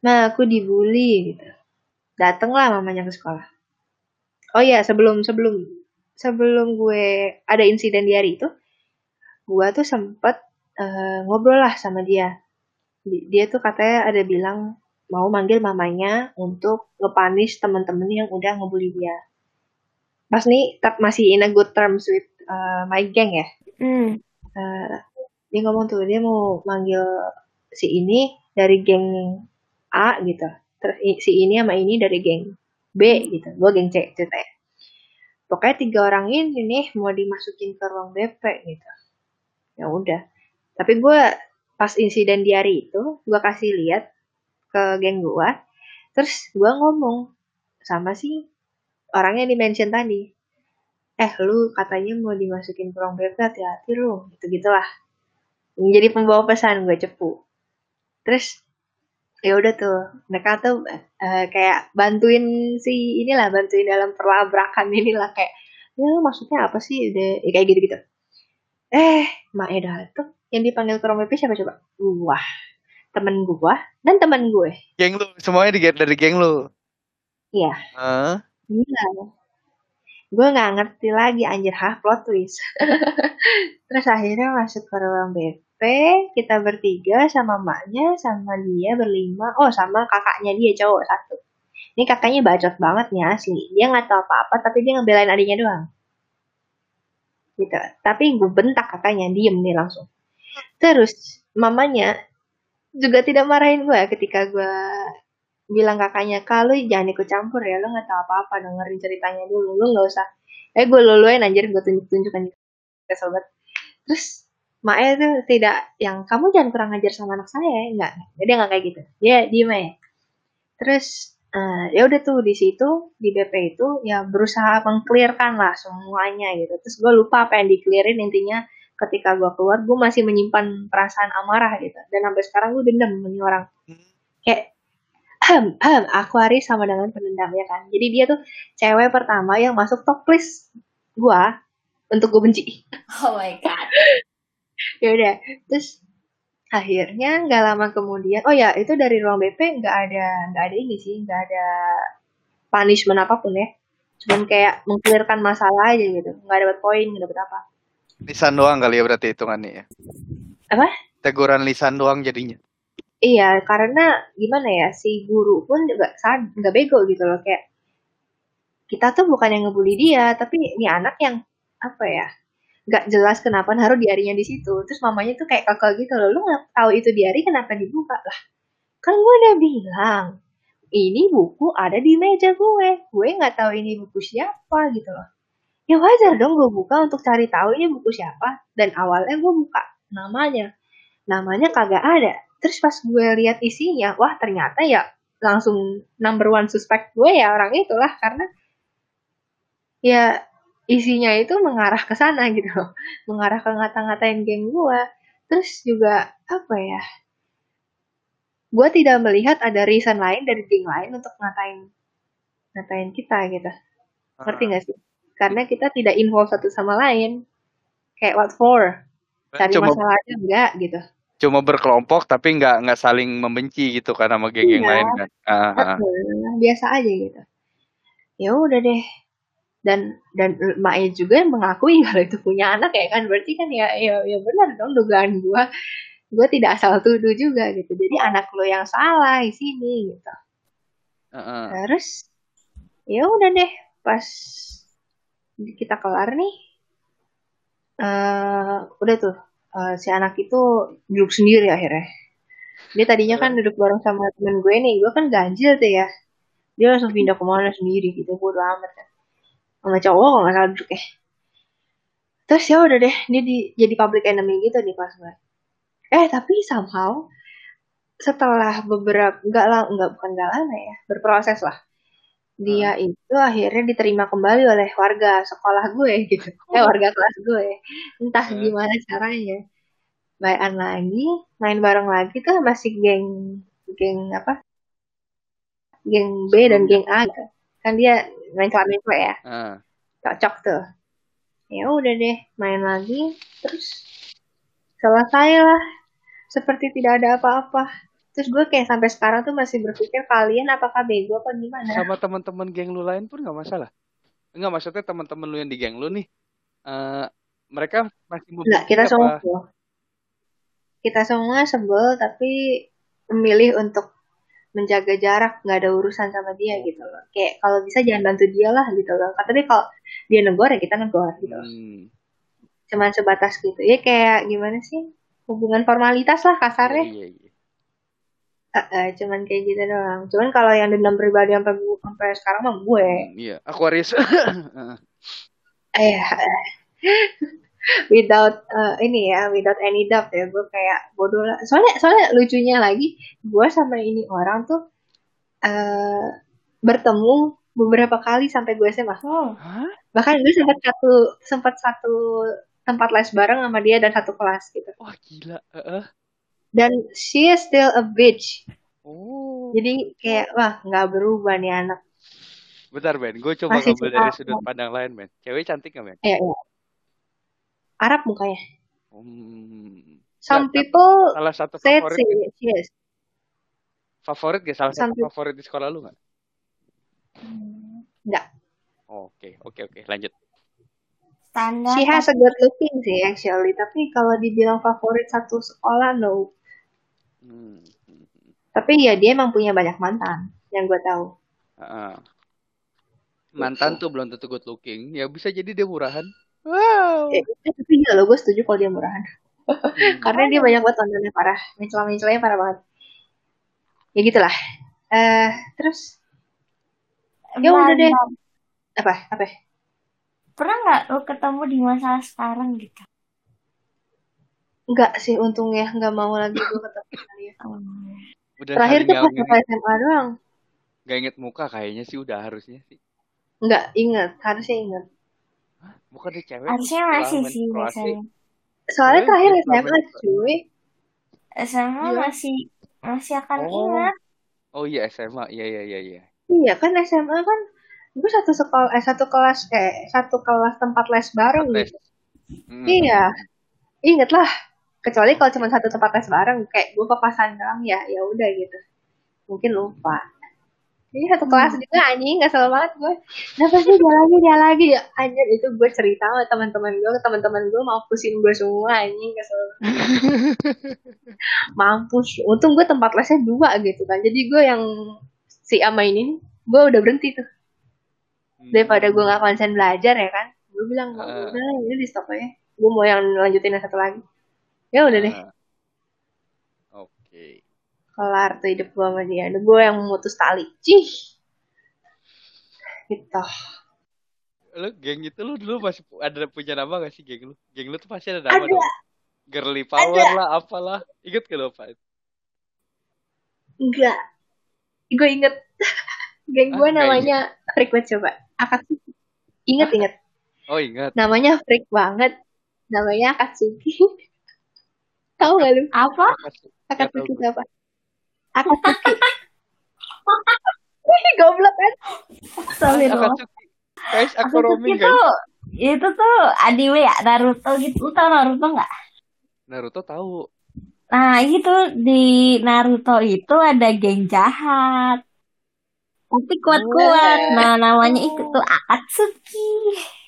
Nah aku dibully gitu. Datenglah mamanya ke sekolah. Oh iya sebelum sebelum sebelum gue ada insiden di hari itu gue tuh sempet uh, ngobrol lah sama dia. Dia tuh katanya ada bilang mau manggil mamanya untuk ngepanis temen-temen yang udah ngebully dia pas nih masih in a good terms with uh, my gang ya? Hmm. uh, dia ngomong tuh dia mau manggil si ini dari geng A gitu. Terus si ini sama ini dari geng B gitu. Gue geng C ceritanya. Pokoknya tiga orang ini nih mau dimasukin ke ruang BP gitu. Ya udah. Tapi gue pas insiden di hari itu gue kasih lihat ke geng gue terus gue ngomong sama si orangnya di mention tadi. Eh lu katanya mau dimasukin ke ruang BP hati-hati lu. Gitu gitulah menjadi pembawa pesan gue cepu. Terus ya udah tuh. Mereka tuh uh, kayak bantuin si inilah bantuin dalam perlabrakan inilah. Kayak ya maksudnya apa sih? Deh ya, kayak gitu gitu eh mak Eda tuh yang dipanggil ke ruang siapa coba? Wah temen gua dan temen gue. Geng lu semuanya di dari geng lu? Iya. Uh. Gila gue nggak ngerti lagi anjir. Hah plot twist. Terus akhirnya masuk ke ruang BP kita bertiga sama maknya sama dia berlima. Oh sama kakaknya dia cowok satu. Ini kakaknya bacot banget nih asli. Dia nggak tahu apa-apa tapi dia ngebelain adiknya doang. Gitu. Tapi gue bentak kakaknya diem nih langsung. Terus mamanya juga tidak marahin gue ketika gue bilang kakaknya kalau jangan ikut campur ya lo nggak tahu apa-apa dengerin ceritanya dulu lo nggak usah. Eh gue luluin anjir gue tunjuk-tunjuk kan kesel banget. Terus Mae itu tidak yang kamu jangan kurang ajar sama anak saya enggak dia nggak kayak gitu. Dia diem aja. Terus uh, ya udah tuh di situ di BP itu ya berusaha mengklirkan lah semuanya gitu. Terus gue lupa apa yang diklirin intinya ketika gue keluar gue masih menyimpan perasaan amarah gitu. Dan sampai sekarang gue dendam sama orang. Kayak ham ham Aquarius sama dengan pendendam ya kan? Jadi dia tuh cewek pertama yang masuk top list gue untuk gue benci. Oh my god. Ya udah terus akhirnya nggak lama kemudian oh ya itu dari ruang BP nggak ada nggak ada ini sih nggak ada punishment apa pun ya. Cuman kayak mengklirkan masalah aja gitu. Nggak dapat poin nggak dapat apa. Lisan doang kali ya berarti hitungannya ya? Apa? Teguran lisan doang jadinya iya karena gimana ya si guru pun juga nggak bego gitu loh kayak kita tuh bukan yang ngebully dia tapi ini anak yang apa ya nggak jelas kenapa naruh diarinya di situ. Terus mamanya tuh kayak kakak gitu loh lu nggak tahu itu diari kenapa dibuka? Lah kan gue udah bilang ini buku ada di meja gue gue nggak tahu ini buku siapa gitu loh. Ya wajar dong gue buka untuk cari tahu ini buku siapa dan awalnya gue buka namanya. Namanya kagak ada terus pas gue lihat isinya wah ternyata ya langsung number one suspect gue ya orang itulah karena ya isinya itu mengarah ke sana gitu loh. Mengarah ke ngata-ngatain geng gue. Terus juga apa ya? Gue tidak melihat ada reason lain dari geng lain untuk ngatain ngatain kita gitu. Ngerti gak sih? Karena kita tidak involve satu sama lain. Kayak what for? Cari Cuma... masalah aja enggak gitu cuma berkelompok tapi nggak nggak saling membenci gitu kan sama geng yang iya. lain kan. Uh, uh. Biasa aja gitu. Ya udah deh dan dan Mae juga yang mengakui kalau itu punya anak ya kan berarti kan ya ya, ya benar dong dugaan gue gue tidak asal tuduh juga gitu jadi anak lo yang salah di sini gitu uh -uh. terus ya udah deh pas kita kelar nih uh, udah tuh uh, si anak itu duduk sendiri akhirnya. Dia tadinya kan duduk bareng sama temen gue nih gue kan ganjil tuh ya. Dia langsung pindah ke mana sendiri gitu bodo amat kan. Sama cowok kalau nggak salah duduknya terus ya udah deh ini di, jadi public enemy gitu di kelas gue. Eh tapi somehow setelah beberapa nggak lah nggak bukan nggak lama ya berproses lah dia hmm. itu akhirnya diterima kembali oleh warga sekolah gue gitu eh warga kelas gue entah hmm. gimana caranya bayan lagi main bareng lagi tuh masih geng geng apa geng B dan geng A gitu. kan dia main kelamin gue ya. Uh. cocok tuh ya udah deh main lagi terus selesai lah seperti tidak ada apa-apa terus gue kayak sampai sekarang tuh masih berpikir kalian apakah bego apa gimana? Sama teman-teman geng lu lain pun nggak masalah. Enggak maksudnya teman-teman lu yang di geng lu nih uh, mereka masih Enggak, kita semua kita semua sebel tapi memilih untuk menjaga jarak nggak ada urusan sama dia gitu loh. Kayak kalau bisa jangan bantu dia lah gitu loh. Tapi kalau dia negor ya kita negor gitu hmm. cuman sebatas gitu. Ya kayak gimana sih? Hubungan formalitas lah kasarnya. Iya, iya, iya. Uh, uh, cuman kayak gitu doang. Cuman kalau yang dendam pribadi sampai gue sampai sekarang mah gue. Hmm, iya Aquarius. Eh without uh, ini ya without any doubt ya gue kayak bodoh lah. Soalnya soalnya lucunya lagi gue sama ini orang tuh uh, bertemu beberapa kali sampai gue SMA oh. bahkan gue sempat satu sempat satu tempat les bareng sama dia dan satu kelas gitu. Wah gila uh -uh. Dan she is still a bitch oh jadi kayak wah nggak berubah nih anak Bentar Ben, gue coba ngambil dari sudut pandang lain Ben. Cewek cantik gak Ben? Iya, iya. Arab mukanya. Hmm. Some ya, people salah satu favorit sih, yes. Favorit gak salah Some satu favorit di sekolah lu nggak? Enggak. Oke, oke, oke, lanjut. Standar. She has a good looking sih actually, tapi kalau dibilang favorit satu sekolah no. Hmm. Tapi ya dia emang punya banyak mantan yang gue tahu. Uh, mantan tuh belum tentu good looking, ya bisa jadi dia murahan. Wow. Eh, tapi iya loh, gue setuju kalau dia murahan. Hmm. Karena dia banyak banget tontonnya parah. Mencela-mencelanya parah banget. Ya gitulah. Eh, uh, terus ya udah deh. Apa? Apa? Pernah nggak lo ketemu di masa sekarang gitu? Enggak sih, untungnya nggak mau lagi gue ketemu dia. Oh. Udah Terakhir tuh pas SMA doang. Gak inget muka kayaknya sih udah harusnya sih. Enggak inget, harusnya inget. Bukan di cewek. Harusnya masih sih biasanya. Soalnya terakhir SMA cuy. SMA ya. masih masih akan oh. ingat. Oh iya SMA, iya iya iya iya. Iya kan SMA kan gue satu sekolah eh satu kelas eh satu kelas tempat les bareng gitu. Hmm. Iya. Ingat lah. Kecuali kalau cuma satu tempat les bareng kayak gue papasan doang ya ya udah gitu. Mungkin lupa. Ini satu kelas juga anjing gak selalu banget gue. Kenapa sih dia lagi dia lagi ya anjir itu gue cerita sama teman-teman gue, teman-teman gue mampusin gue semua anjing gak selalu. Mampus. Untung gue tempat lesnya dua gitu kan. Jadi gue yang si ama ini gue udah berhenti tuh. Daripada gue gak konsen belajar ya kan. Gue bilang uh, udah ini di stop aja. Gue mau yang lanjutin yang satu lagi. Ya udah deh. Uh, kelar tuh hidup gue sama dia. Ada gue yang memutus tali. Cih. Gitu. Lu geng itu lu dulu masih ada punya nama gak sih geng lu? Geng lu tuh pasti ada nama ada. dong. Girly Power ada. lah, apalah. Ingat gak lu apa itu? Enggak. Gue inget. geng gue ah, namanya Freak banget coba. Akatsuki. Ingat ah? inget. Oh ingat. Namanya Freak banget. Namanya Akatsuki. Tahu gak lu? Apa? Akatsuki itu apa? Akatsuki. Wih, goblok kan? Akatsuki. Guys, aku roaming guys. Tuh, itu tuh Adiwe ya, Naruto gitu. Lu tau Naruto nggak? Naruto tahu. Nah, itu di Naruto itu ada geng jahat. Tapi kuat-kuat. Nah, namanya itu tuh Akatsuki.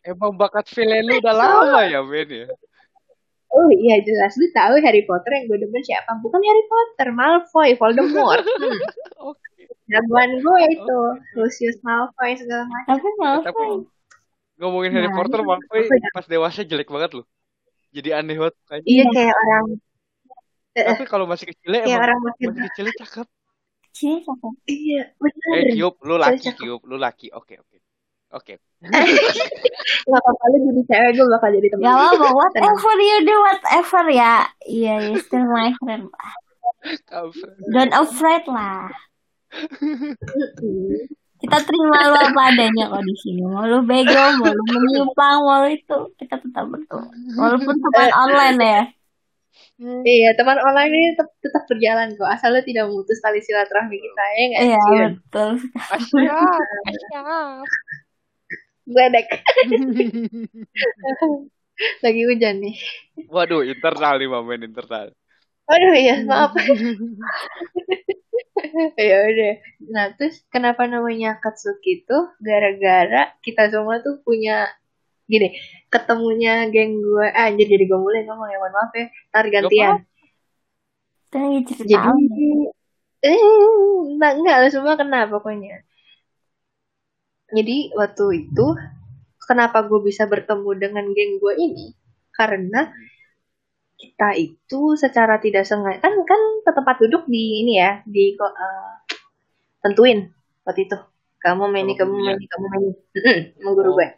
Emang bakat film lu udah lama ya, Ben ya? Oh iya jelas lu tahu Harry Potter yang gue demen siapa? Bukan Harry Potter, Malfoy, Voldemort. Hmm. okay. Jagoan gue itu, okay. Lucius Malfoy segala macam. Tapi Malfoy. Tapi, ngomongin Harry nah, Potter, Malfoy pas dewasa jelek banget loh. Jadi aneh banget kan. Iya kayak orang. Tapi kalau masih kecil kayak orang masih, masih kecil cakep. Kecil cakep. Iya benar. Eh Kiup, lu laki Kiup, lu laki. Oke oke. Oke. Gak apa-apa lu jadi cewek gue bakal jadi teman. Gak apa-apa, whatever you do, whatever ya. Iya, yeah, you still my friend. Don't afraid lah. kita terima lo apa adanya kok di sini. Mau lu bego, mau lu menyimpang, mau lu itu kita tetap betul. Walaupun teman online ya. Iya, teman online ini tetap, tetap berjalan kok. Asal lo tidak memutus tali silaturahmi kita ya nggak? Iya, betul. Asyap, asyap. Gledek. Lagi hujan nih. Waduh, internal nih main internal. Aduh ya, maaf. ya udah. Nah, terus kenapa namanya Katsuki itu? Gara-gara kita semua tuh punya gini, ketemunya geng gue, ah, anjir jadi gue mulai ngomong ya, mohon maaf ya, tar gantian. Jadi, eh, enggak, enggak, semua kena pokoknya. Jadi waktu itu kenapa gue bisa bertemu dengan geng gue ini? Karena kita itu secara tidak sengaja kan kan ke tempat duduk di ini ya di uh, tentuin waktu itu. Kamu main ini kamu main ini kamu main ini. Sama guru gue.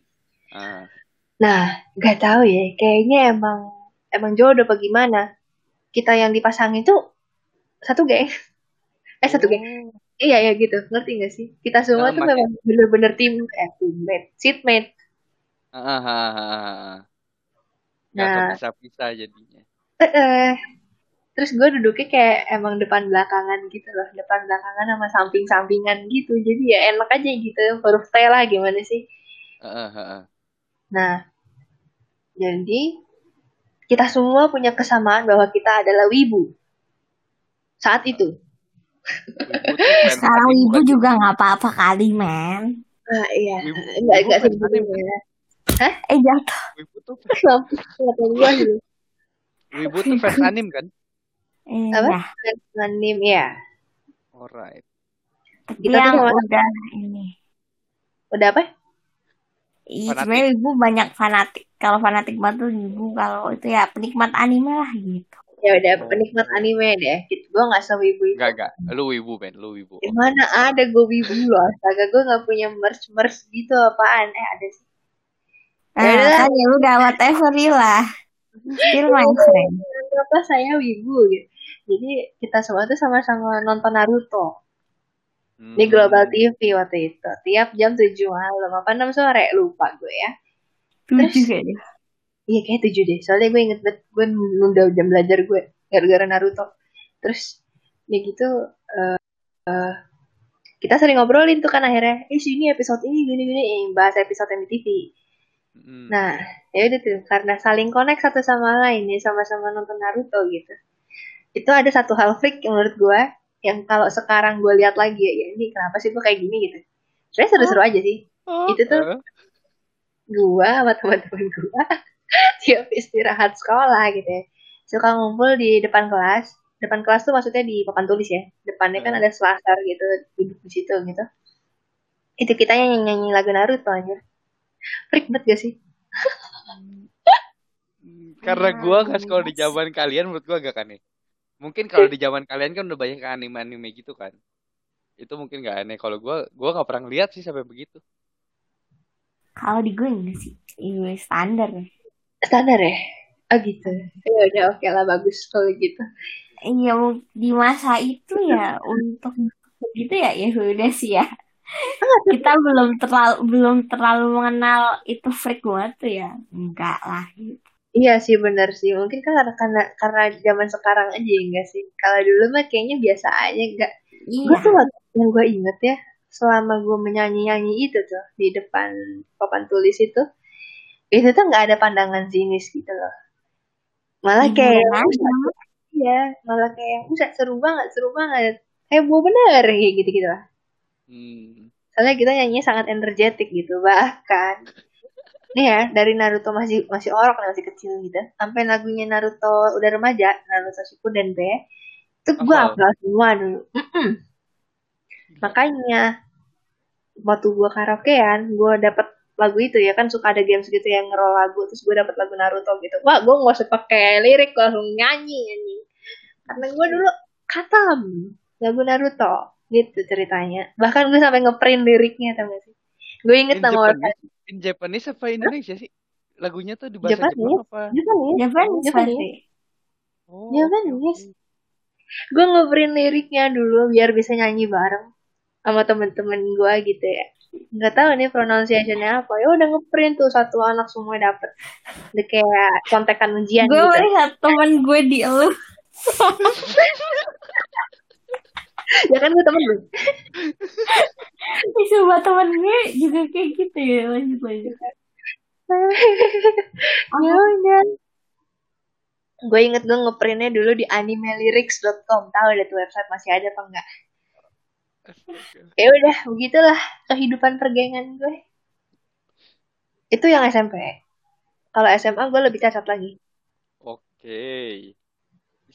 Uh. Nah nggak tahu ya kayaknya emang emang jodoh apa gimana? Kita yang dipasang itu satu geng. Eh satu geng Iya ya gitu, ngerti gak sih? Kita semua tuh memang bener-bener tim eh teammate, seatmate. Ah, nah, bisa-bisa jadinya. Eh, eh, terus gue duduknya kayak emang depan belakangan gitu loh, depan belakangan sama samping-sampingan gitu. Jadi ya enak aja gitu, huruf T lah gimana sih? Uh, Nah, jadi kita semua punya kesamaan bahwa kita adalah wibu saat itu. Sekarang ibu juga nggak apa-apa kali, men. Ah, iya. Enggak enggak sebenarnya. Hah? Eh jatuh. Wibu tuh Wibu tuh fans anim kan? Eh, apa? Ya. Fans anim ya. Alright. Kita yang udah ini. Udah apa? Iya, sebenarnya ibu banyak fanatik. Kalau fanatik banget tuh ibu kalau itu ya penikmat anime lah gitu ya udah penikmat anime deh. Gitu gue nggak sewibu itu. Gak gak lu wibu men lu wibu. Gimana ada gue wibu loh. Astaga gue nggak punya merch merch gitu apaan. Eh ada sih. Ah, ya kan ya udah whatever lah. Still my friend. Apa saya wibu gitu? Jadi kita semua tuh sama-sama nonton Naruto. Hmm. di Global TV waktu itu. Tiap jam tujuh malam. Apa enam sore? Lupa gue ya. Terus kayaknya iya kayak tujuh deh. Soalnya gue inget banget gue nunda jam belajar gue gara-gara Naruto. Terus ya gitu uh, uh, kita sering ngobrolin tuh kan akhirnya. Eh sini episode ini gini gini. Eh, bahas episode yang di TV hmm. nah ya udah tuh. Karena saling connect satu sama lain ya sama-sama nonton Naruto gitu. Itu ada satu hal freak yang menurut gue yang kalau sekarang gue lihat lagi ya, ini kenapa sih gue kayak gini gitu. Sebenarnya seru-seru aja sih. Oh, itu tuh uh. gue sama teman-teman gue tiap istirahat sekolah gitu ya. Suka ngumpul di depan kelas. Depan kelas tuh maksudnya di papan tulis ya. Depannya kan hmm. ada selasar gitu duduk di situ gitu. Itu kita yang nyanyi lagu Naruto aja. Freak banget gak sih? Karena gue gak sekolah di zaman kalian menurut gue gak aneh. Mungkin kalau di zaman kalian kan udah banyak anime anime gitu kan. Itu mungkin gak aneh. Kalau gue gue gak pernah lihat sih sampai begitu. Kalau di gue enggak sih. Ini standar ya standar ya? Oh gitu. Ya udah oke okay lah bagus kalau gitu. Iya di masa itu ya untuk gitu ya ya udah sih ya. Kita belum terlalu belum terlalu mengenal itu freak banget tuh ya. Enggak lah gitu. Iya sih benar sih. Mungkin kan karena karena karena zaman sekarang aja enggak sih? Kalau dulu mah kayaknya biasa aja enggak. Iya. gue tuh yang gue inget ya selama gue menyanyi nyanyi itu tuh di depan papan tulis itu itu tuh nggak ada pandangan sinis gitu loh. Malah kayak iya malah kayak bisa seru banget seru banget. Heboh bener kayak gitu gitu lah. Hmm. soalnya kita nyanyi sangat energetik gitu bahkan. Nih ya dari Naruto masih masih orok masih kecil gitu. Sampai lagunya Naruto udah remaja Naruto Shippuden B itu gue hafal semua dulu. Mm -mm. makanya waktu gue karaokean gue dapet lagu itu ya kan suka ada games gitu yang ngerol lagu terus gue dapet lagu Naruto gitu. Wah gue nggak usah pakai lirik langsung nyanyi nyanyi. Karena gue dulu katam lagu Naruto gitu ceritanya. Bahkan gue sampai ngeprint liriknya tau gak sih? Gue inget nama orang in Japanese apa Indonesia sih? Lagunya tuh di bahasa Japanese? Jepang apa? Japanese Japanese Japanese. Oh, Japanese. Gue ngeprint liriknya dulu biar bisa nyanyi bareng sama temen-temen gue gitu ya nggak tahu nih pronunciationnya apa. Ya udah ngeprint tuh satu anak semua dapet. Udah kayak contekan ujian gue gitu. melihat temen gue di lu. Ya kan gue temen lu. Coba temen gue juga kayak gitu ya. Lanjut lanjut. Ya udah. Gue inget gue ngeprintnya dulu di animelyrics.com tahu deh tuh website masih ada apa enggak ya udah begitulah kehidupan pergengan gue itu yang SMP kalau SMA gue lebih cacat lagi oke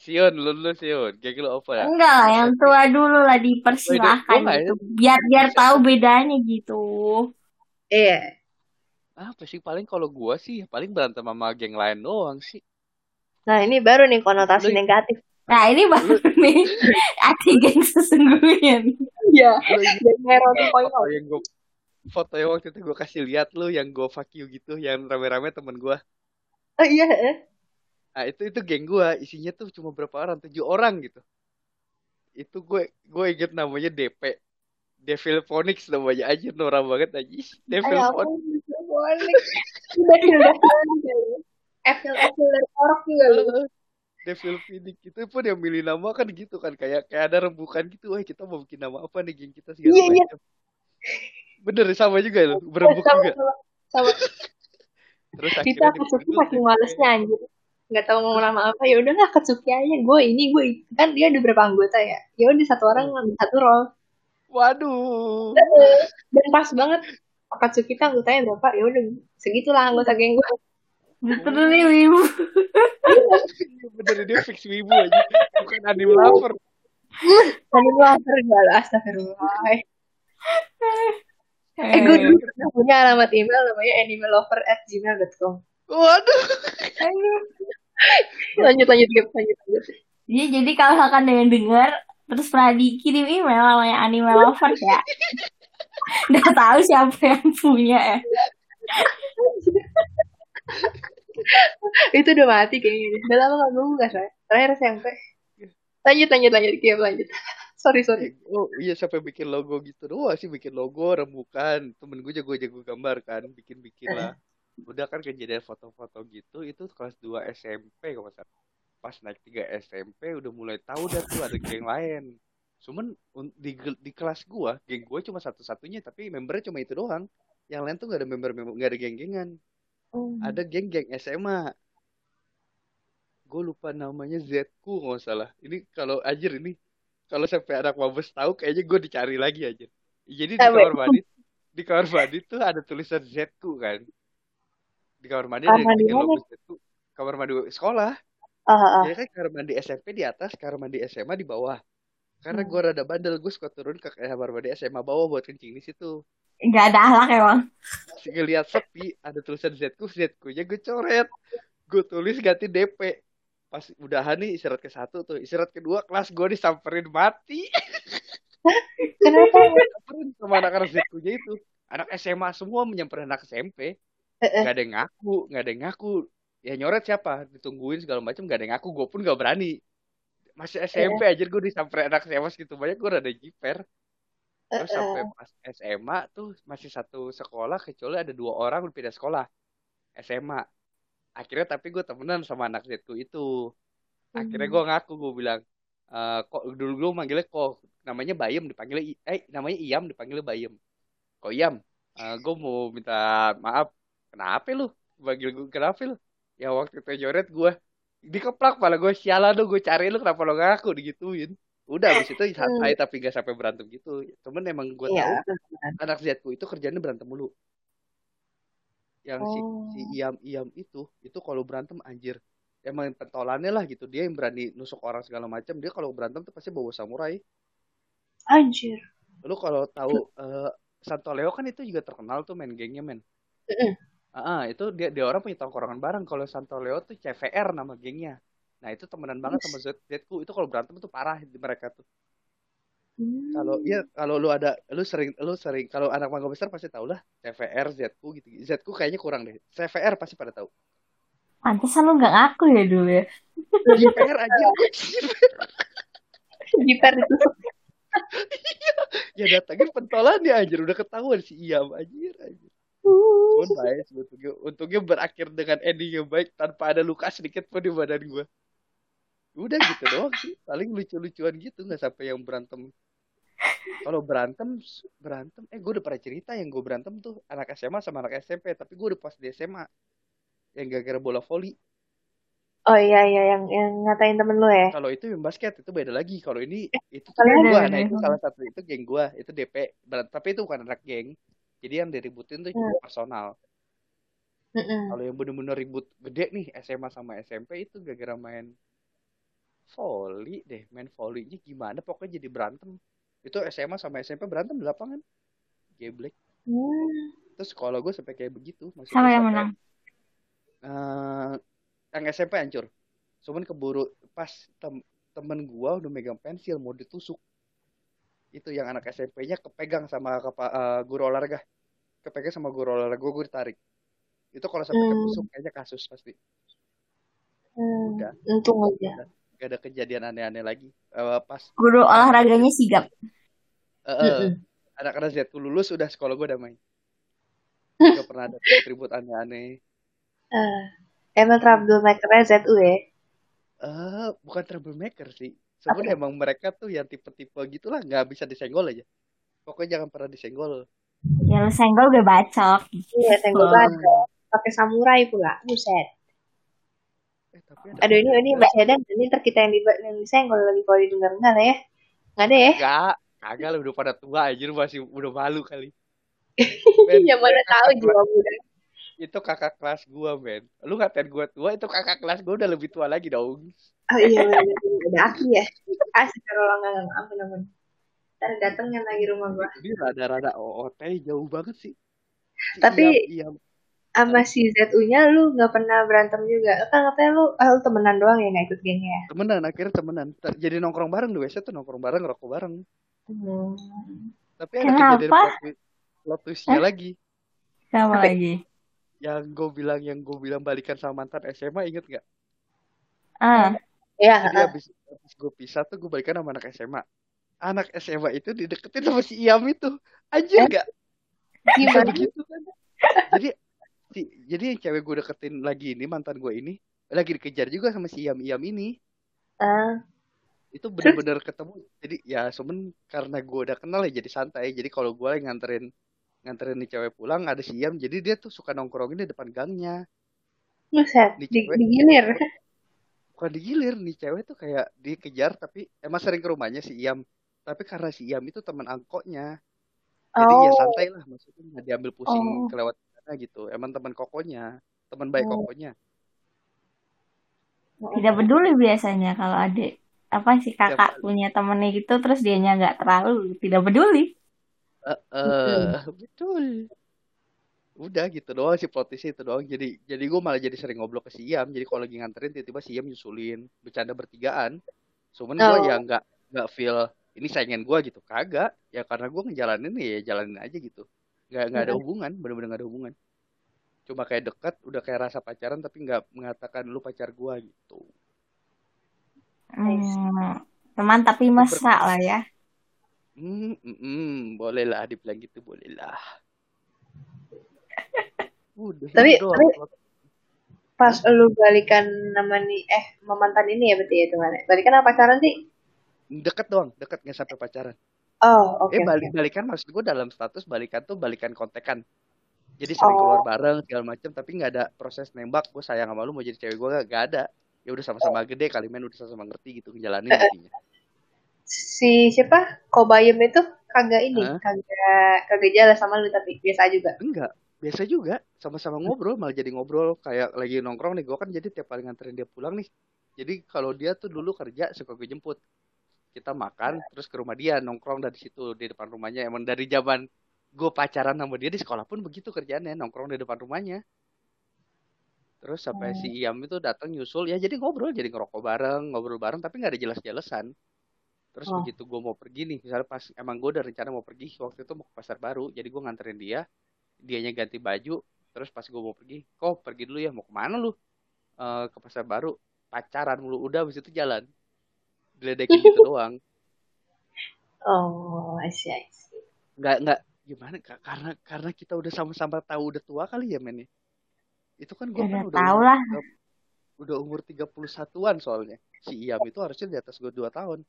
Sion, lu dulu Sion, kayak gitu apa ya? Enggak lah, yang tua dulu lah dipersilahkan Oh, gitu. Biar biar tahu bedanya gitu. iya Apa sih paling kalau gua sih paling berantem sama geng lain doang sih. nah ini baru nih konotasi Lu- negatif Nah ini baru nih arti geng sesungguhnya. nih. Iya foto yang gua foto yang waktu itu gua kasih lihat lu yang gua fuck you gitu, yang rame-rame temen gua. oh iya eh. Nah itu itu geng gua isinya tuh cuma berapa orang tujuh orang gitu. Itu gue gue inget namanya DP. Devil Phonics namanya aja norak banget aja. Devil Phonics. aku boleh. Udah udah Evil Evil orok juga lu. Devil Phoenix itu pun yang milih nama kan gitu kan kayak kayak ada rembukan gitu. Wah kita mau bikin nama apa nih geng kita segala Iya, iya. macam. Bener sama juga lu berembuk sama, juga. sama, sama. Terus Kita Katsuki dipanggil saking malesnya anjir. Nggak tahu mau nama apa ya udahlah Katsuki aja gue ini gue kan dia ada berapa anggota ya. Ya udah satu orang ngambil satu role. Waduh. Dan pas banget Katsuki kita anggotanya berapa ya udah segitulah anggota geng gue. Betul nih wibu. Bener dia fix wibu aja. Bukan anime lover. Gue antar gue lah astagfirullah. Eh gue dulu pernah punya alamat email namanya animalover@gmail.com. Waduh. Lanjut lanjut lanjut lanjut. Iya jadi kalau misalkan ada yang dengar terus pernah dikirim email namanya anime lovers ya. Udah tahu siapa yang punya ya. itu udah mati kayaknya. Udah lama gak gue buka saya terakhir SMP lanjut lanjut lanjut. Kia lanjut. Sorry sorry. Oh iya sampai bikin logo gitu? Doang sih bikin logo rembukan temen gue jago jago gambar kan bikin bikin lah udah kan kejadian foto-foto gitu itu kelas 2 SMP kalau salah. Pas naik 3 SMP udah mulai tahu dah tuh ada geng lain. Cuman di di kelas gua geng gue cuma satu-satunya tapi membernya cuma itu doang. Yang lain tuh gak ada member member gak ada geng-gengan Oh. ada geng-geng SMA gue lupa namanya Zku nggak salah. Ini kalau anjir ini kalau sampai anak mabes tahu kayaknya gue dicari lagi aja jadi di kamar mandi di kamar mandi tuh ada tulisan Zku kan. Di kamar mandi Kamar ada logo Zku kamar mandi sekolah. Ah ah, ah. ya kan kamar mandi SMP di atas kamar mandi SMA di bawah karena Hmm. gue rada bandel gue suka turun ke kamar mandi SMA bawah buat kencing di situ. Gak ada ahlak emang. Ngeliat sepi ada tulisan Zku Zku nya gue coret. Gue tulis ganti DP pas udahan nih istirahat ke satu tuh. Istirahat kedua kelas gue disamperin mati. Kenapa? Disamperin sama anak-anak Zku nya itu. Anak SMA semua menyamperin anak SMP nggak ada yang ngaku nggak ada yang ngaku. Ya nyoret siapa? Ditungguin segala macam nggak ada yang ngaku. Gue pun nggak berani masih SMP aja gue disamperin anak SMA segitu banyak gue rada jiper terus Eh, eh. sampai pas SMA tuh masih satu sekolah kecuali ada dua orang udah pindah sekolah. SMA akhirnya tapi gue temenan sama anak Zku itu. Akhirnya gue ngaku gue bilang eh kok dulu dulu manggilnya kok namanya Bayem dipanggilnya I- eh namanya Iam dipanggilnya Bayem. Kok Iam gue mau minta maaf. Kenapa lu? Panggil gue kenapa lu? Ya waktu itu nyoret gue dikeplak malah gue sialan lu gue cari lu kenapa lo ngaku? Digituin. Udah abis itu santai tapi gak sampai berantem gitu. Cuman emang gue Iya. tahu anak Zku itu kerjanya berantem mulu. Yang si Oh. si Iam Iam itu itu kalau berantem anjir. Emang pentolannya lah gitu. Dia yang berani nusuk orang segala macam. Dia kalau berantem tuh pasti bawa samurai. Anjir. lu kalau tahu eh, Santo Leo kan itu juga terkenal tuh main gengnya men. Ah, itu dia dia orang punya tongkrongan bareng. Kalau Santo Leo tuh CVR nama gengnya. Nah itu temenan banget sama Z Zku itu kalau berantem tuh parah di mereka tuh. Hmm. kalau iya kalau lu ada lu sering lu sering kalau anak mangga besar pasti tau lah CVR Zku gitu. Zku kayaknya kurang deh. CVR pasti pada tahu Pantesan lu gak ngaku ya dulu ya. CVR aja Jiper itu. ya datangin pentolannya anjir. Udah ketahuan si Iam anjir anjir Cuman baik sebetulnya untungnya berakhir dengan ending yang baik tanpa ada luka sedikit pun di badan gue udah gitu doang sih paling lucu-lucuan gitu nggak sampai yang berantem. Kalau berantem berantem eh gue udah pernah cerita yang gue berantem tuh anak SMA sama anak SMP tapi gue udah pas di SMA yang gara-gara bola voli. Oh iya iya yang yang ngatain temen lu ya. kalau itu yang basket itu beda lagi. Kalau ini itu tuh kalian gue ada- nah itu salah satu itu geng gue itu DP tapi itu bukan anak geng jadi yang diributin tuh cuma personal. Kalau yang bener-bener ribut gede nih SMA sama SMP itu gara-gara main volley deh. Main volleynya gimana? Pokoknya jadi berantem. Itu SMA sama SMP berantem di lapangan. Geblek. Hmm. terus sekolah gue sampai kayak begitu maksudnya Sama yang menang. eh, yang SMP hancur. Cuman keburu pas tem- temen gua udah megang pensil mau ditusuk itu yang anak SMP-nya kepegang sama kepa, eh, guru olahraga kepegang sama guru olahraga gua ditarik itu kalau sampai Hmm. ketusuk kayaknya kasus pasti Hmm. Udah. Untung aja. gak ada kejadian aneh-aneh lagi Eh, pas Guru olahraganya sigap. eh, eh, Mm-mm. anak-anak Z lulus udah sekolah gua damai gak pernah ada ribut aneh-aneh Eh, emang troublemaker ZU ya. eh bukan troublemaker sih sebenarnya emang mereka tuh yang tipe-tipe gitulah nggak bisa disenggol aja pokoknya jangan pernah disenggol Ya lu senggol gue bacok. Iya, senggol Oh. banget. Pakai samurai pula. Buset. eh tapi ada Aduh ini ini Mbak Sedan ini ntar kita yang, di, yang disenggol lagi kalau didengar enggak ya? Enggak ada ya? Enggak, kagak lah udah pada tua aja lu masih udah malu kali. Ya mana tahu jiwa muda. Itu kakak kelas gua, men. Lu ngatain gua tua, itu kakak kelas gua udah lebih tua lagi dong. Oh iya benar ada aki ya. Enggak ampun ampun. Ntar datengnya lagi rumah gua. Jadi rada-rada OOT jauh banget sih. Si Tapi- Iam, Iam. Sama si ZU-nya lu nggak pernah berantem juga. Kan katanya lu, ah, lu temenan doang ya nggak ikut gengnya. temenan akhirnya temenan. Jadi nongkrong bareng di WC tuh nongkrong bareng, rokok bareng. Hmm. Tapi ada Kenapa? kejadian plot, twistnya lagi. Sama lagi. Yang gue bilang yang gue bilang balikan sama mantan SMA inget gak? Ah, Ya, Jadi habis, habis gue pisah tuh gue balikan sama anak SMA. Anak SMA itu dideketin sama si Iam itu. Anjir gak? Bisa gimana? kan? Jadi si, jadi yang cewek gue deketin lagi ini mantan gue ini lagi dikejar juga sama si Iam Iam ini. Ah, Itu bener-bener ketemu. Jadi ya semen karena gue udah kenal ya jadi santai. Jadi kalau gue lagi nganterin nganterin nih cewek pulang ada si Iam. Jadi dia tuh suka nongkrongin di depan gangnya. buset, Di di, cewek. digilir. Bukan digilir nih cewek tuh kayak dikejar tapi emang sering ke rumahnya si Iam. Tapi karena si Iam itu teman angkotnya. Jadi ya Oh, santai lah maksudnya nggak diambil pusing Oh. kelewat sana gitu. Emang teman kokonya, teman baik Oh. kokonya. tidak peduli biasanya kalau adik apa sih kakak Siapa? punya temennya gitu terus dianya nggak terlalu tidak peduli. Eh, eh, betul. Udah gitu doang sih plot twistnya itu doang. Jadi jadi gue malah jadi sering ngobrol ke si Iam. Jadi kalau lagi nganterin tiba-tiba si Iam nyusulin, bercanda bertigaan. Cuman gue Oh. ya nggak nggak feel ini saingan gue gitu. Kagak. Ya karena gue ngejalanin ya jalanin aja gitu. Nggak nggak ada hubungan, bener-bener nggak ada hubungan. Cuma kayak dekat, udah kayak rasa pacaran tapi nggak mengatakan lu pacar gue gitu. Hmm, teman tapi mesra lah ya. Hmm, mm, mm, boleh lah dibilang gitu, boleh lah. Udah Tapi- doang. tapi- pas lu balikan nama nih, eh sama mantan ini ya berarti ya itu mana? Balikan apa pacaran sih? Deket doang, deket nggak sampai pacaran. Oh, oke. eh oke. balik balikan maksud gue dalam status balikan tuh balikan kontekan. Jadi sering Oh. keluar bareng segala macem tapi nggak ada proses nembak. Gue sayang sama lu mau jadi cewek gue gak, gak ada. Ya udah sama-sama gede kali men udah sama-sama ngerti gitu ngejalanin intinya. Si siapa? Kobayem itu kagak ini, Hah? kagak kagak jelas sama lu tapi biasa juga. Enggak, biasa juga sama-sama ngobrol malah jadi ngobrol kayak lagi nongkrong nih gue kan jadi tiap kali nganterin dia pulang nih. Jadi kalau dia tuh dulu kerja suka gue jemput. Kita makan terus ke rumah dia nongkrong dari situ di depan rumahnya. Emang dari zaman gue pacaran sama dia di sekolah pun begitu kerjaannya nongkrong di depan rumahnya. Terus sampai Hmm. si Iam itu datang nyusul ya jadi ngobrol jadi ngerokok bareng ngobrol bareng tapi nggak ada jelas-jelasan. Terus Oh. begitu gue mau pergi nih misalnya pas emang gue udah rencana mau pergi waktu itu mau ke pasar baru jadi gue nganterin dia dianya ganti baju terus pas gue mau pergi kok pergi dulu ya mau ke mana lu? Eh ke pasar baru pacaran mulu udah habis itu jalan. Diledekin gitu doang. Oh, asyik. nggak nggak gimana karena karena kita udah sama-sama tahu udah tua kali ya men ya. itu kan gue Ya kan udah tahu umur, lah. udah umur 31-an soalnya. Si Iam itu harusnya di atas gue 2 tahun.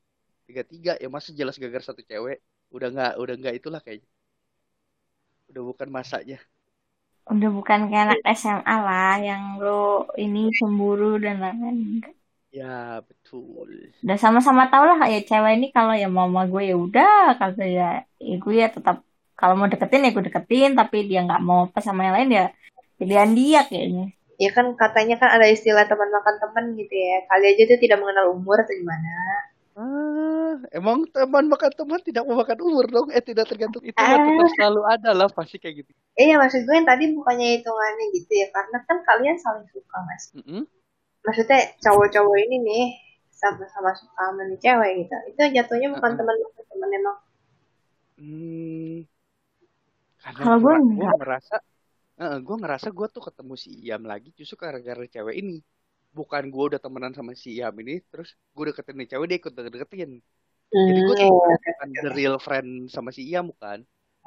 33 ya masih jelas gagal satu cewek. Udah nggak udah nggak itulah kayaknya udah bukan masanya udah bukan kayak anak SMA lah yang lo ini cemburu dan lain-lain ya betul. Udah sama-sama tau lah ya cewek ini kalau ya mama gue ya udah kalau ya, ya gue ya tetap kalau mau deketin ya gue deketin tapi dia nggak mau apa sama yang lain ya pilihan dia kayaknya. Ya kan katanya kan ada istilah teman makan teman gitu ya kali aja tuh tidak mengenal umur atau gimana Ah, emang teman makan teman tidak memakan umur dong? Eh tidak tergantung itu ah. tetap selalu ada lah pasti kayak gitu. Iya maksud gue yang tadi bukannya hitungannya gitu ya karena kan kalian saling suka mas. Mm -hmm. Maksudnya cowok-cowok ini nih sama-sama suka sama nih cewek gitu. Itu jatuhnya bukan uh -huh. teman makan teman emang. Hmm. Kalau gue, gue ngerasa, uh, gue ngerasa gue tuh ketemu si Iam lagi justru gara-gara cewek ini bukan gue udah temenan sama si Iam ini terus gue deketin nih cewek dia ikut deketin. Hmm, jadi gue tuh bukan the real friend sama si Iam bukan.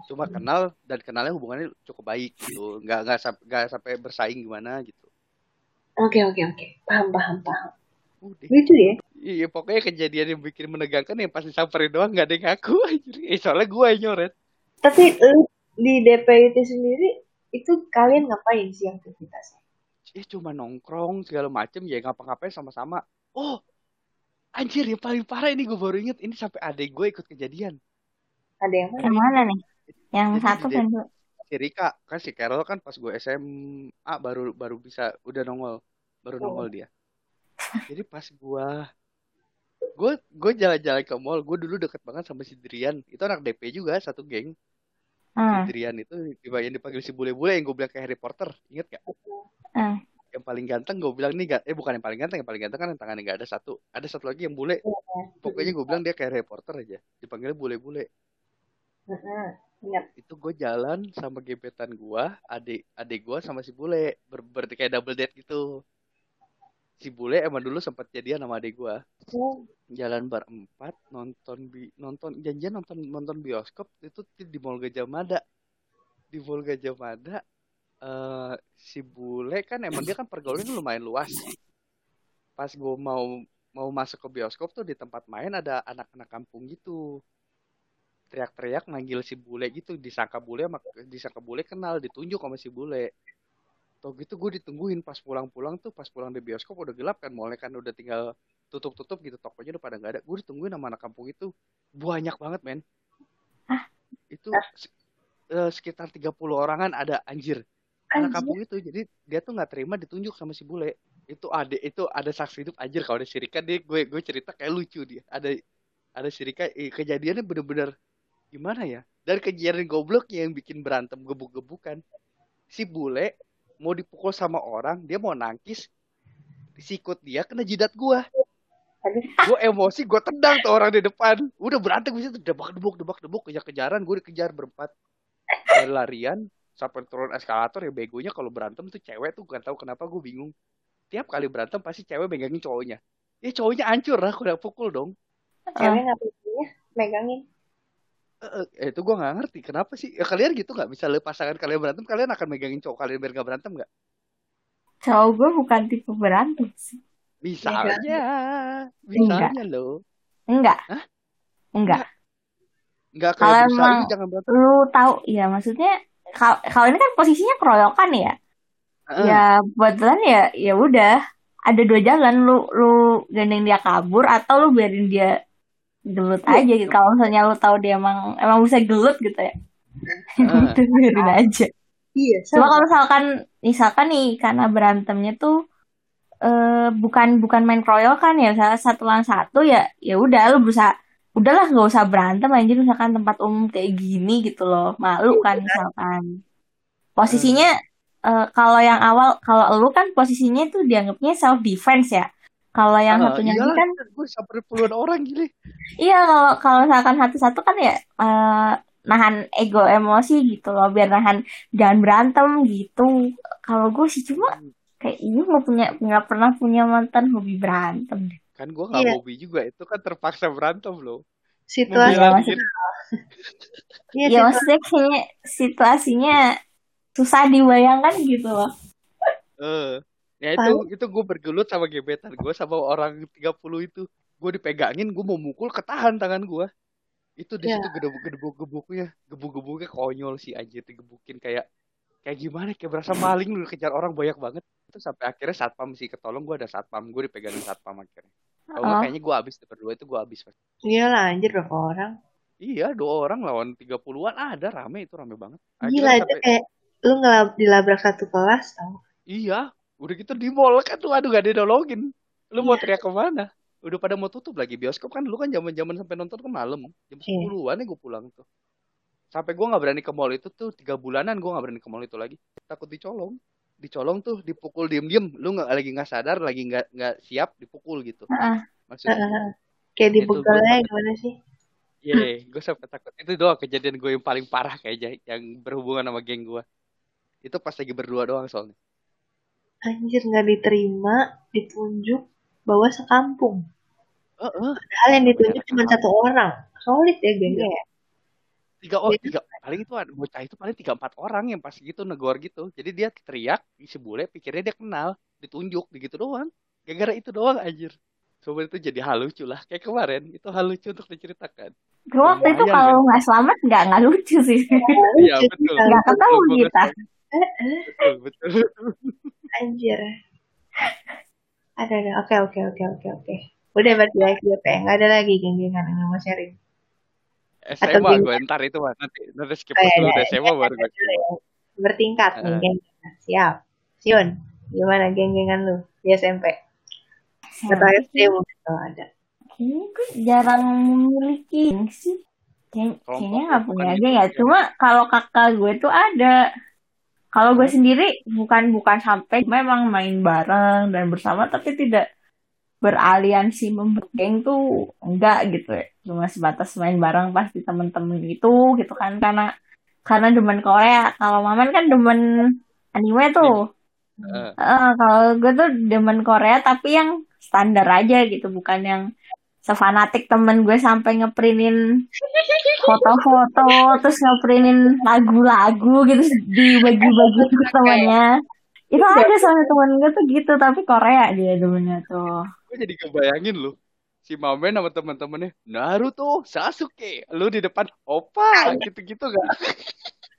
Cuma kenal dan kenalnya hubungannya cukup baik gitu. Nggak nggak nggak sampai bersaing gimana gitu. Oke oke oke. Paham paham paham. Udah. gitu ya? Iya pokoknya kejadian yang bikin menegangkan yang pasti samperin doang nggak ada yang ngaku eh soalnya gue nyoret. Tapi di DP itu sendiri itu kalian ngapain sih aktivitasnya eh cuma nongkrong segala macem ya ngapa-ngapain sama-sama. Oh anjir yang paling parah ini gue baru inget ini sampai adek gue ikut kejadian. Ada yang mana, yang mana nih? Yang Jadi satu kan si Rika kan si Carol kan pas gue SMA baru baru bisa udah nongol baru oh. nongol dia. Jadi pas gue gue gue jalan-jalan ke mall gue dulu deket banget sama si Drian. Itu anak DP juga satu geng hmm. si Drian itu yang dipanggil si bule-bule yang gue bilang kayak Harry Potter inget gak uh. yang paling ganteng gue bilang nih gak eh bukan yang paling ganteng yang paling ganteng kan yang tangannya gak ada satu ada satu lagi yang bule uh. pokoknya gue bilang dia kayak reporter aja dipanggilnya bule-bule uh itu gue jalan sama gebetan gue adik adik gue sama si bule ber, ber kayak double date gitu si bule emang dulu sempat jadian sama adik gue jalan berempat nonton bi nonton janjian nonton nonton bioskop itu di Mall Gajah Mada di Mall Gajah Mada uh, si bule kan emang dia kan pergaulannya lumayan luas. Pas gue mau mau masuk ke bioskop tuh di tempat main ada anak-anak kampung gitu. Teriak-teriak manggil si bule gitu, disangka bule disangka bule kenal, ditunjuk sama si bule. Tuh gitu gue ditungguin pas pulang-pulang tuh pas pulang di bioskop udah gelap kan, mulai kan udah tinggal tutup-tutup gitu tokonya udah pada nggak ada. Gue ditungguin sama anak kampung itu banyak banget men. Itu uh, sekitar 30 orangan ada anjir. Anak kampung itu jadi dia tuh nggak terima ditunjuk sama si bule. Itu ada itu ada saksi hidup anjir kalau ada sirika dia gue gue cerita kayak lucu dia. Ada ada sirika eh, kejadiannya bener-bener gimana ya? Dari kejadian goblok yang bikin berantem gebuk-gebukan. Si bule mau dipukul sama orang dia mau nangkis sikut dia kena jidat gue gue emosi gue tendang tuh orang di depan. Udah berantem bisa tuh debak debuk debak debuk. Kejar kejaran gue dikejar berempat. Larian sampai turun eskalator ya begonya kalau berantem tuh cewek tuh gak tahu kenapa gue bingung. Tiap kali berantem pasti cewek megangin cowoknya. Ya cowoknya hancur lah udah pukul dong. Cewek nggak punya megangin uh, itu gue nggak ngerti kenapa sih? Ya, kalian gitu nggak? Bisa le pasangan kalian berantem kalian akan megangin cowok kalian biar gak berantem nggak? Cowok gue bukan tipe berantem sih. Misalnya misalnya lo enggak. Hah? enggak. Enggak kalau emang lu tahu ya maksudnya kalau ini kan posisinya keroyokan ya. Uh. ya buat jalan ya ya udah ada dua jalan lu lu gandeng dia kabur atau lu biarin dia gelut iya. aja gitu. Kalau misalnya lu tahu dia emang emang bisa gelut gitu ya. Uh. biarin aja. Iya cuma kalau misalkan misalkan nih karena berantemnya tuh uh, bukan bukan main keroyokan ya salah satu lawan satu ya ya udah lu berusaha udahlah nggak usah berantem aja misalkan tempat umum kayak gini gitu loh. Malu kan misalkan. Posisinya hmm. uh, kalau yang awal kalau lu kan posisinya tuh dianggapnya self defense ya kalau yang uh, satunya lagi kan gue sampai puluhan orang gini iya kalau kalau misalkan satu-satu kan ya uh, nahan ego emosi gitu loh biar nahan jangan berantem gitu kalau gue sih cuma kayak ini nggak punya nggak pernah punya mantan hobi berantem deh Kan gue gak yeah. hobi juga, itu kan terpaksa berantem loh. Situasi. Iya, ya, maksudnya kayaknya situasinya susah dibayangkan gitu loh. Uh, ya itu itu gue bergelut sama gebetan gue sama orang 30 itu. Gue dipegangin, gue mau mukul, ketahan tangan gue. itu di situ gedebuk gedebuk gebuknya gebuk gebuknya konyol sih anjir digebukin kayak kayak gimana kayak berasa maling lu kejar orang banyak banget itu sampai akhirnya satpam sih ketolong gue ada satpam gue dipegangin satpam akhirnya kalau Oh. kayaknya gue habis berdua itu gue habis Iya lah anjir berapa orang. iya dua orang lawan tiga puluhan ada rame itu rame banget Gila itu sampai- kayak lu ngelab dilabrak satu kelas tau. Iya, udah gitu di mall kan tuh aduh gak ada nolongin. Lu mau Iya. teriak ke mana? Udah pada mau tutup lagi bioskop kan dulu kan zaman-zaman sampai nonton ke malam. Jam Iya. 10-an ya gue pulang tuh. Sampai gue nggak berani ke mall itu tuh tiga bulanan gue nggak berani ke mall itu lagi. Takut dicolong. Dicolong tuh dipukul diem-diem. Lu nggak lagi nggak sadar, lagi nggak nggak siap dipukul gitu. Heeh. Maksudnya. Heeh. Kayak gua- gimana sih? Iya, gue sampai takut. Itu doang kejadian gue yang paling parah kayaknya yang berhubungan sama geng gue. Itu pas lagi berdua doang soalnya. Anjir nggak diterima, ditunjuk, bawa sekampung. Heeh. Padahal yang ditunjuk cuma satu orang. Solid ya gengnya ya. tiga oh Iya. tiga paling itu ada bocah itu paling tiga empat orang yang pas gitu negor gitu jadi dia teriak si bule pikirnya dia kenal ditunjuk begitu doang gara-gara itu doang anjir Coba itu jadi hal lucu lah kayak kemarin itu hal lucu untuk diceritakan Gue waktu itu kalau kan? nggak selamat nggak nggak lucu sih. iya Lucu betul Nggak ketemu kita. Betul betul Anjir. Ada ada. Oke oke oke oke oke. Udah berarti ya FYP. Nggak ada lagi geng-gengan yang mau sharing. Atau SMA geng- gue ntar itu mah nanti nanti skip Oh, iya, dulu iya, deh SMA baru gue ya. Bertingkat nih Heeh. geng. Siap. Siun. Gimana geng-gengan lu di SMP? Atau SD mungkin kalau ada. Kayaknya gue jarang memiliki sih. Kelompok Kayaknya nggak bukan punya geng ya. ya. Cuma kalau kakak gue tuh ada. Kalau gue sendiri bukan bukan sampai memang main bareng dan bersama tapi tidak beraliansi membentuk geng tuh enggak gitu ya. Cuma sebatas main bareng pasti temen-temen itu gitu kan karena karena demen Korea. Kalau Maman kan demen anime tuh. Heeh. Eh, kalau gue tuh demen Korea tapi yang standar aja gitu, bukan yang sefanatik temen gue sampai ngeprintin foto-foto, terus ngeprintin lagu-lagu gitu dibagi-bagi ke temennya. Itu ada sama temen gue tuh gitu, tapi Korea dia demennya tuh. gue jadi kebayangin lu si Mamen sama teman-temannya Naruto Sasuke lu di depan opa gitu-gitu gak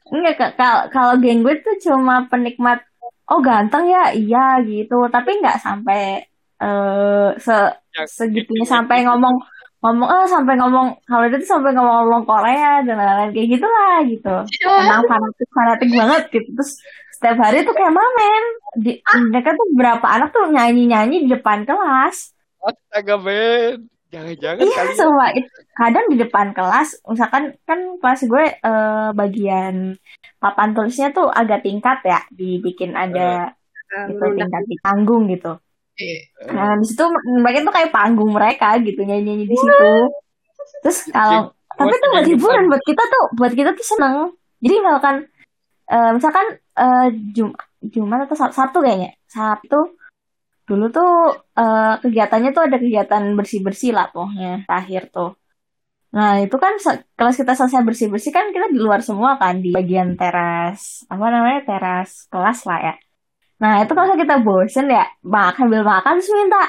Enggak, Kak. kalau kalau geng gue tuh cuma penikmat, oh ganteng ya, iya gitu, tapi nggak sampai eh se Yang segitunya gitu, sampai ngomong ngomong ah sampai ngomong kalau itu sampai ngomong ngomong Korea dan lain-lain kayak gitulah gitu. Emang fanatik fanatik banget gitu. Terus setiap hari tuh kayak mamen. Di, mereka tuh berapa anak tuh nyanyi nyanyi di depan kelas. Astaga men jangan-jangan iya kali semua itu kadang di depan kelas misalkan kan kelas gue eh, bagian papan tulisnya tuh agak tingkat ya dibikin ada gitu tingkat di panggung gitu Nah, di situ mereka tuh kayak panggung mereka gitu nyanyi-nyanyi di situ. Terus kalau tapi tuh buat hiburan buat kita tuh buat kita tuh seneng. Jadi misalkan eh, misalkan eh, Jum Jumat atau Sab- Sabtu kayaknya. Sabtu dulu tuh eh, kegiatannya tuh ada kegiatan bersih-bersih lah pokoknya terakhir tuh. Nah, itu kan kelas kita selesai bersih-bersih kan kita di luar semua kan di bagian teras apa namanya teras kelas lah ya. Nah, itu kalau kita bosen ya, makan sambil makan terus minta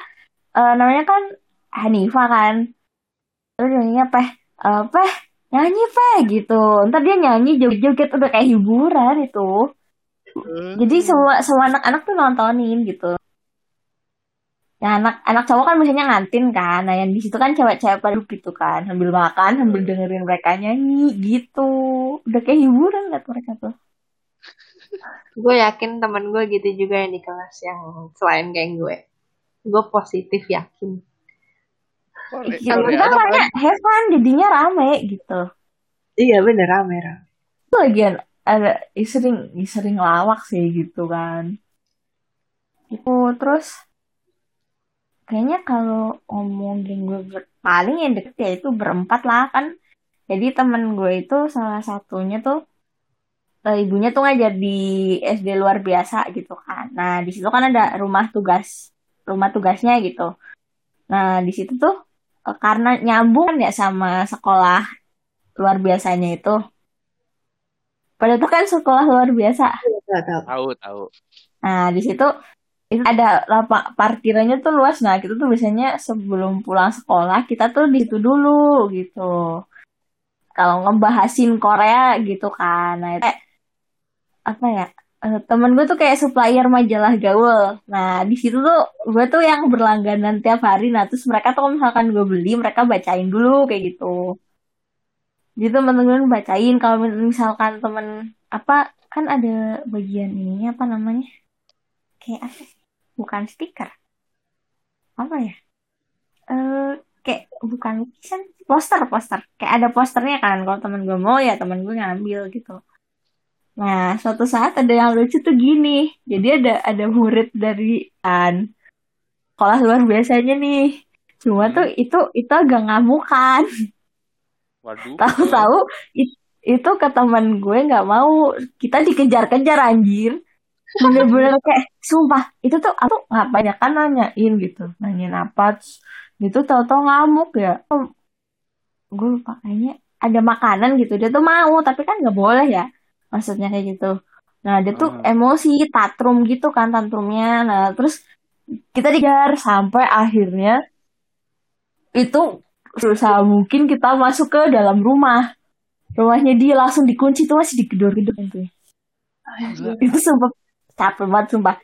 eh, namanya kan Hanifah kan. Terus nyanyinya peh, eh, peh nyanyi peh gitu. Ntar dia nyanyi joget-joget udah kayak hiburan itu. Jadi semua semua anak-anak tuh nontonin gitu. Ya anak anak cowok kan biasanya ngantin kan. Nah yang di situ kan cewek-cewek pada gitu kan sambil makan sambil dengerin mereka nyanyi gitu. Udah kayak hiburan liat mereka tuh. Gue yakin temen gue gitu juga yang di kelas yang selain geng gue. Gue positif yakin. Ya, Korea kita have fun jadinya rame gitu. Iya bener rame rame. Itu lagian ada sering sering lawak sih gitu kan. Itu terus kayaknya kalau ngomongin gue ber- paling yang deket ya itu berempat lah kan. Jadi temen gue itu salah satunya tuh eh, ibunya tuh ngajar di SD luar biasa gitu kan. Nah di situ kan ada rumah tugas rumah tugasnya gitu. Nah di situ tuh eh, karena nyambung kan ya sama sekolah luar biasanya itu. Padahal itu kan sekolah luar biasa. Tau. tahu tahu Nah, di situ itu ada lapak parkirannya tuh luas. Nah, kita tuh biasanya sebelum pulang sekolah kita tuh di situ dulu gitu. kalau ngebahasin Korea gitu kan nah itu apa ya uh, temen gue tuh kayak supplier majalah gaul. Nah di situ tuh gue tuh yang berlangganan tiap hari. Nah terus mereka tuh misalkan gue beli mereka bacain dulu kayak gitu. Gitu temen-temen bacain kalau misalkan temen apa kan ada bagian ini apa namanya? Kayak apa? Bukan stiker. Apa ya? Eh kayak bukan lukisan poster poster. Kayak ada posternya kan kalau temen gue mau ya temen gue ngambil gitu nah suatu saat ada yang lucu tuh gini. Jadi ada ada murid dari an. Sekolah luar biasanya nih. Cuma tuh hmm. itu itu agak ngamukan. Tahu-tahu itu ke teman gue nggak mau. Kita dikejar-kejar anjir. Bener-bener kayak sumpah itu tuh aku ngapain ya kan nanyain gitu. Nanyain apa itu tau-tau ngamuk ya. Gue lupa kayaknya ada makanan gitu. Dia tuh mau tapi kan nggak boleh ya maksudnya kayak gitu. Nah dia tuh uh. emosi tatrum gitu kan tantrumnya. Nah terus kita dikejar sampai akhirnya itu susah mungkin kita masuk ke dalam rumah. Rumahnya dia langsung dikunci tuh masih digedor-gedor gitu itu sumpah capek banget sumpah.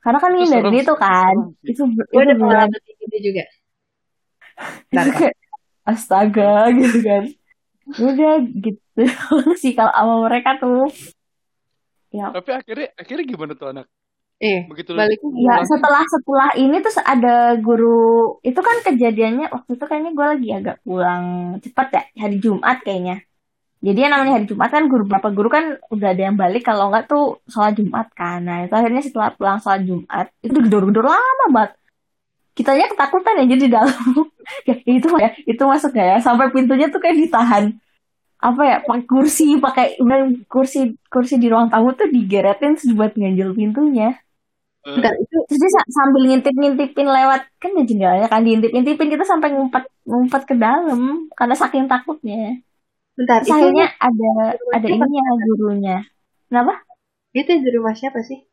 Karena kan ini dari itu kan itu gue udah pengalaman gitu juga. Astaga gitu kan udah gitu. Sih kalau sama mereka tuh. Ya. Tapi akhirnya akhirnya gimana tuh anak? Eh, begitu balik ya setelah setelah ini terus ada guru itu kan kejadiannya waktu itu kayaknya gue lagi agak pulang cepat ya hari Jumat kayaknya. Jadi yang namanya hari Jumat kan guru berapa guru kan udah ada yang balik kalau nggak tuh sholat Jumat kan. Nah itu akhirnya setelah pulang sholat Jumat itu gedor-gedor lama banget kitanya ketakutan ya jadi dalam ya itu ya itu masuk ya sampai pintunya tuh kayak ditahan apa ya pakai kursi pakai kursi kursi di ruang tamu tuh digeretin buat nganjel pintunya Bentar, itu terus dia sambil ngintip-ngintipin lewat kan ya jendelanya kan diintip-intipin kita sampai ngumpet ngumpet ke dalam karena saking takutnya. Bentar, terus itu akhirnya ada ada ini ya gurunya. Kenapa? Itu di rumah siapa sih?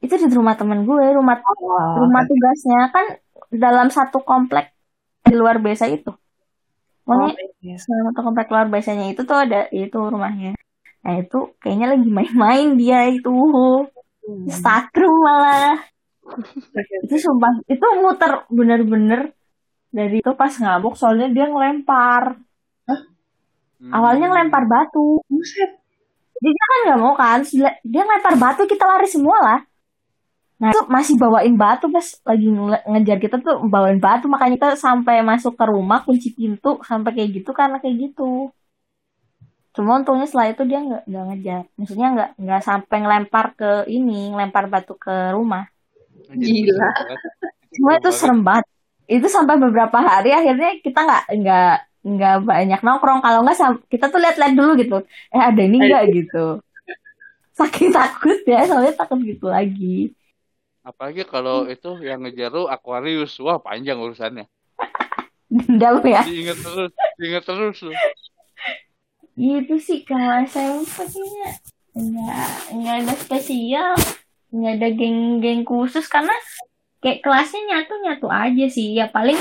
Itu di rumah temen gue, rumah oh, rumah tugasnya kan dalam satu komplek di luar biasa itu. Pokoknya oh, iya. satu komplek luar biasanya itu tuh ada itu rumahnya. Nah itu kayaknya lagi main-main dia itu Sakrum malah. itu sumpah, itu muter bener-bener dari itu pas ngamuk soalnya dia ngelempar. Hah? Hmm. Awalnya ngelempar batu. Buset. Dia kan nggak mau kan, dia ngelempar batu kita lari semua lah. Nah itu masih bawain batu pas lagi ngejar kita tuh bawain batu. Makanya kita sampai masuk ke rumah kunci pintu sampai kayak gitu karena kayak gitu. Cuma untungnya setelah itu dia nggak nggak ngejar. Maksudnya nggak nggak sampai ngelempar ke ini ngelempar batu ke rumah. Gila. cuma itu serem banget. Itu sampai beberapa hari akhirnya kita nggak nggak nggak banyak nongkrong. Kalau nggak kita tuh lihat-lihat dulu gitu. Eh ada ini nggak gitu. Saking takut ya soalnya takut gitu lagi apalagi kalau itu yang ngejar lu Aquarius. Wah panjang urusannya. Dendam ya? Diingat terus diingat terus lu. Gitu sih kalau SMP kayaknya. Nggak nggak ada spesial. Nggak ada geng-geng khusus karena kayak kelasnya nyatu nyatu aja sih. Ya paling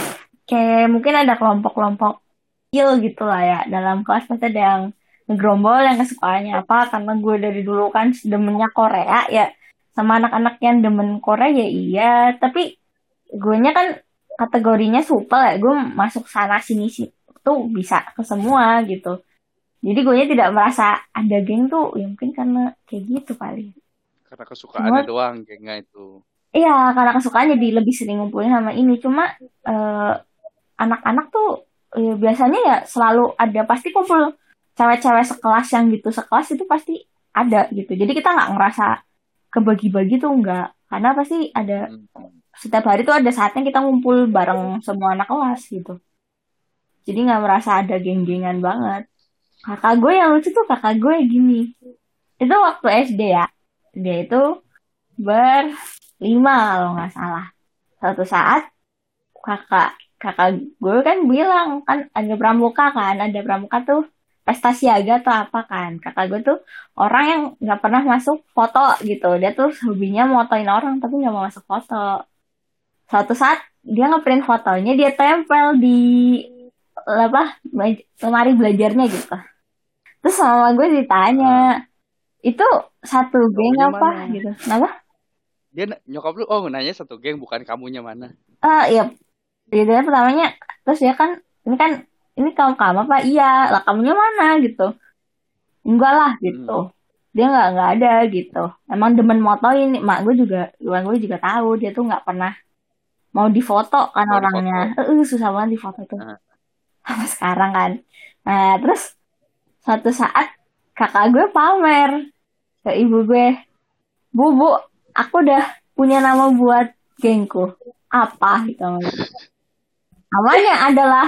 kayak mungkin ada kelompok-kelompok kecil gitu lah ya. Dalam kelas pasti ada yang ngegrombol yang kesukaannya apa. Karena gue dari dulu kan demennya Korea ya sama anak-anak yang demen Korea ya iya. Tapi gue nya kan kategorinya supel ya. Gue masuk sana sini sih tuh bisa ke semua gitu. Jadi gue tidak merasa ada geng tuh ya mungkin karena kayak gitu kali. Karena kesukaannya cuma, doang gengnya itu. Iya karena kesukaan jadi lebih sering ngumpulin sama ini. Cuma uh, anak-anak tuh ya, biasanya ya selalu ada. Pasti kumpul cewek-cewek sekelas yang gitu. Sekelas itu pasti ada gitu. Jadi kita nggak ngerasa kebagi-bagi tuh enggak. Karena pasti ada hmm. setiap hari tuh ada saatnya kita ngumpul bareng semua anak kelas gitu. Jadi nggak merasa ada geng-gengan banget. Kakak gue yang lucu tuh kakak gue gini. Itu waktu SD ya. Dia itu berlima kalau nggak salah. Suatu saat kakak kakak gue kan bilang kan ada pramuka kan ada pramuka tuh pesta siaga atau apa kan. Kakak gue tuh orang yang nggak pernah masuk foto gitu. Dia tuh hobinya motoin orang tapi nggak mau masuk foto. Suatu saat dia ngeprint fotonya dia tempel di apa lemari belajarnya gitu. Terus sama gue ditanya itu satu geng apa? mana? gitu. Kenapa? Dia nyokap lu oh nanya satu geng bukan kamunya mana? Ah uh, iya. Dia pertamanya terus ya kan ini kan ini kamu kamu apa? Iya. Lah kamunya mana? gitu. Enggak lah gitu. Hmm. dia nggak nggak ada gitu. Emang demen moto ini mak gue juga gue gue juga tahu dia tuh nggak pernah mau difoto kan mau orangnya. eh uh, susah banget difoto tuh. Uh. apa sekarang kan. Nah terus suatu saat kakak gue pamer ke ibu gue. Bu bu aku udah punya nama buat gengku. Apa? gitu namanya adalah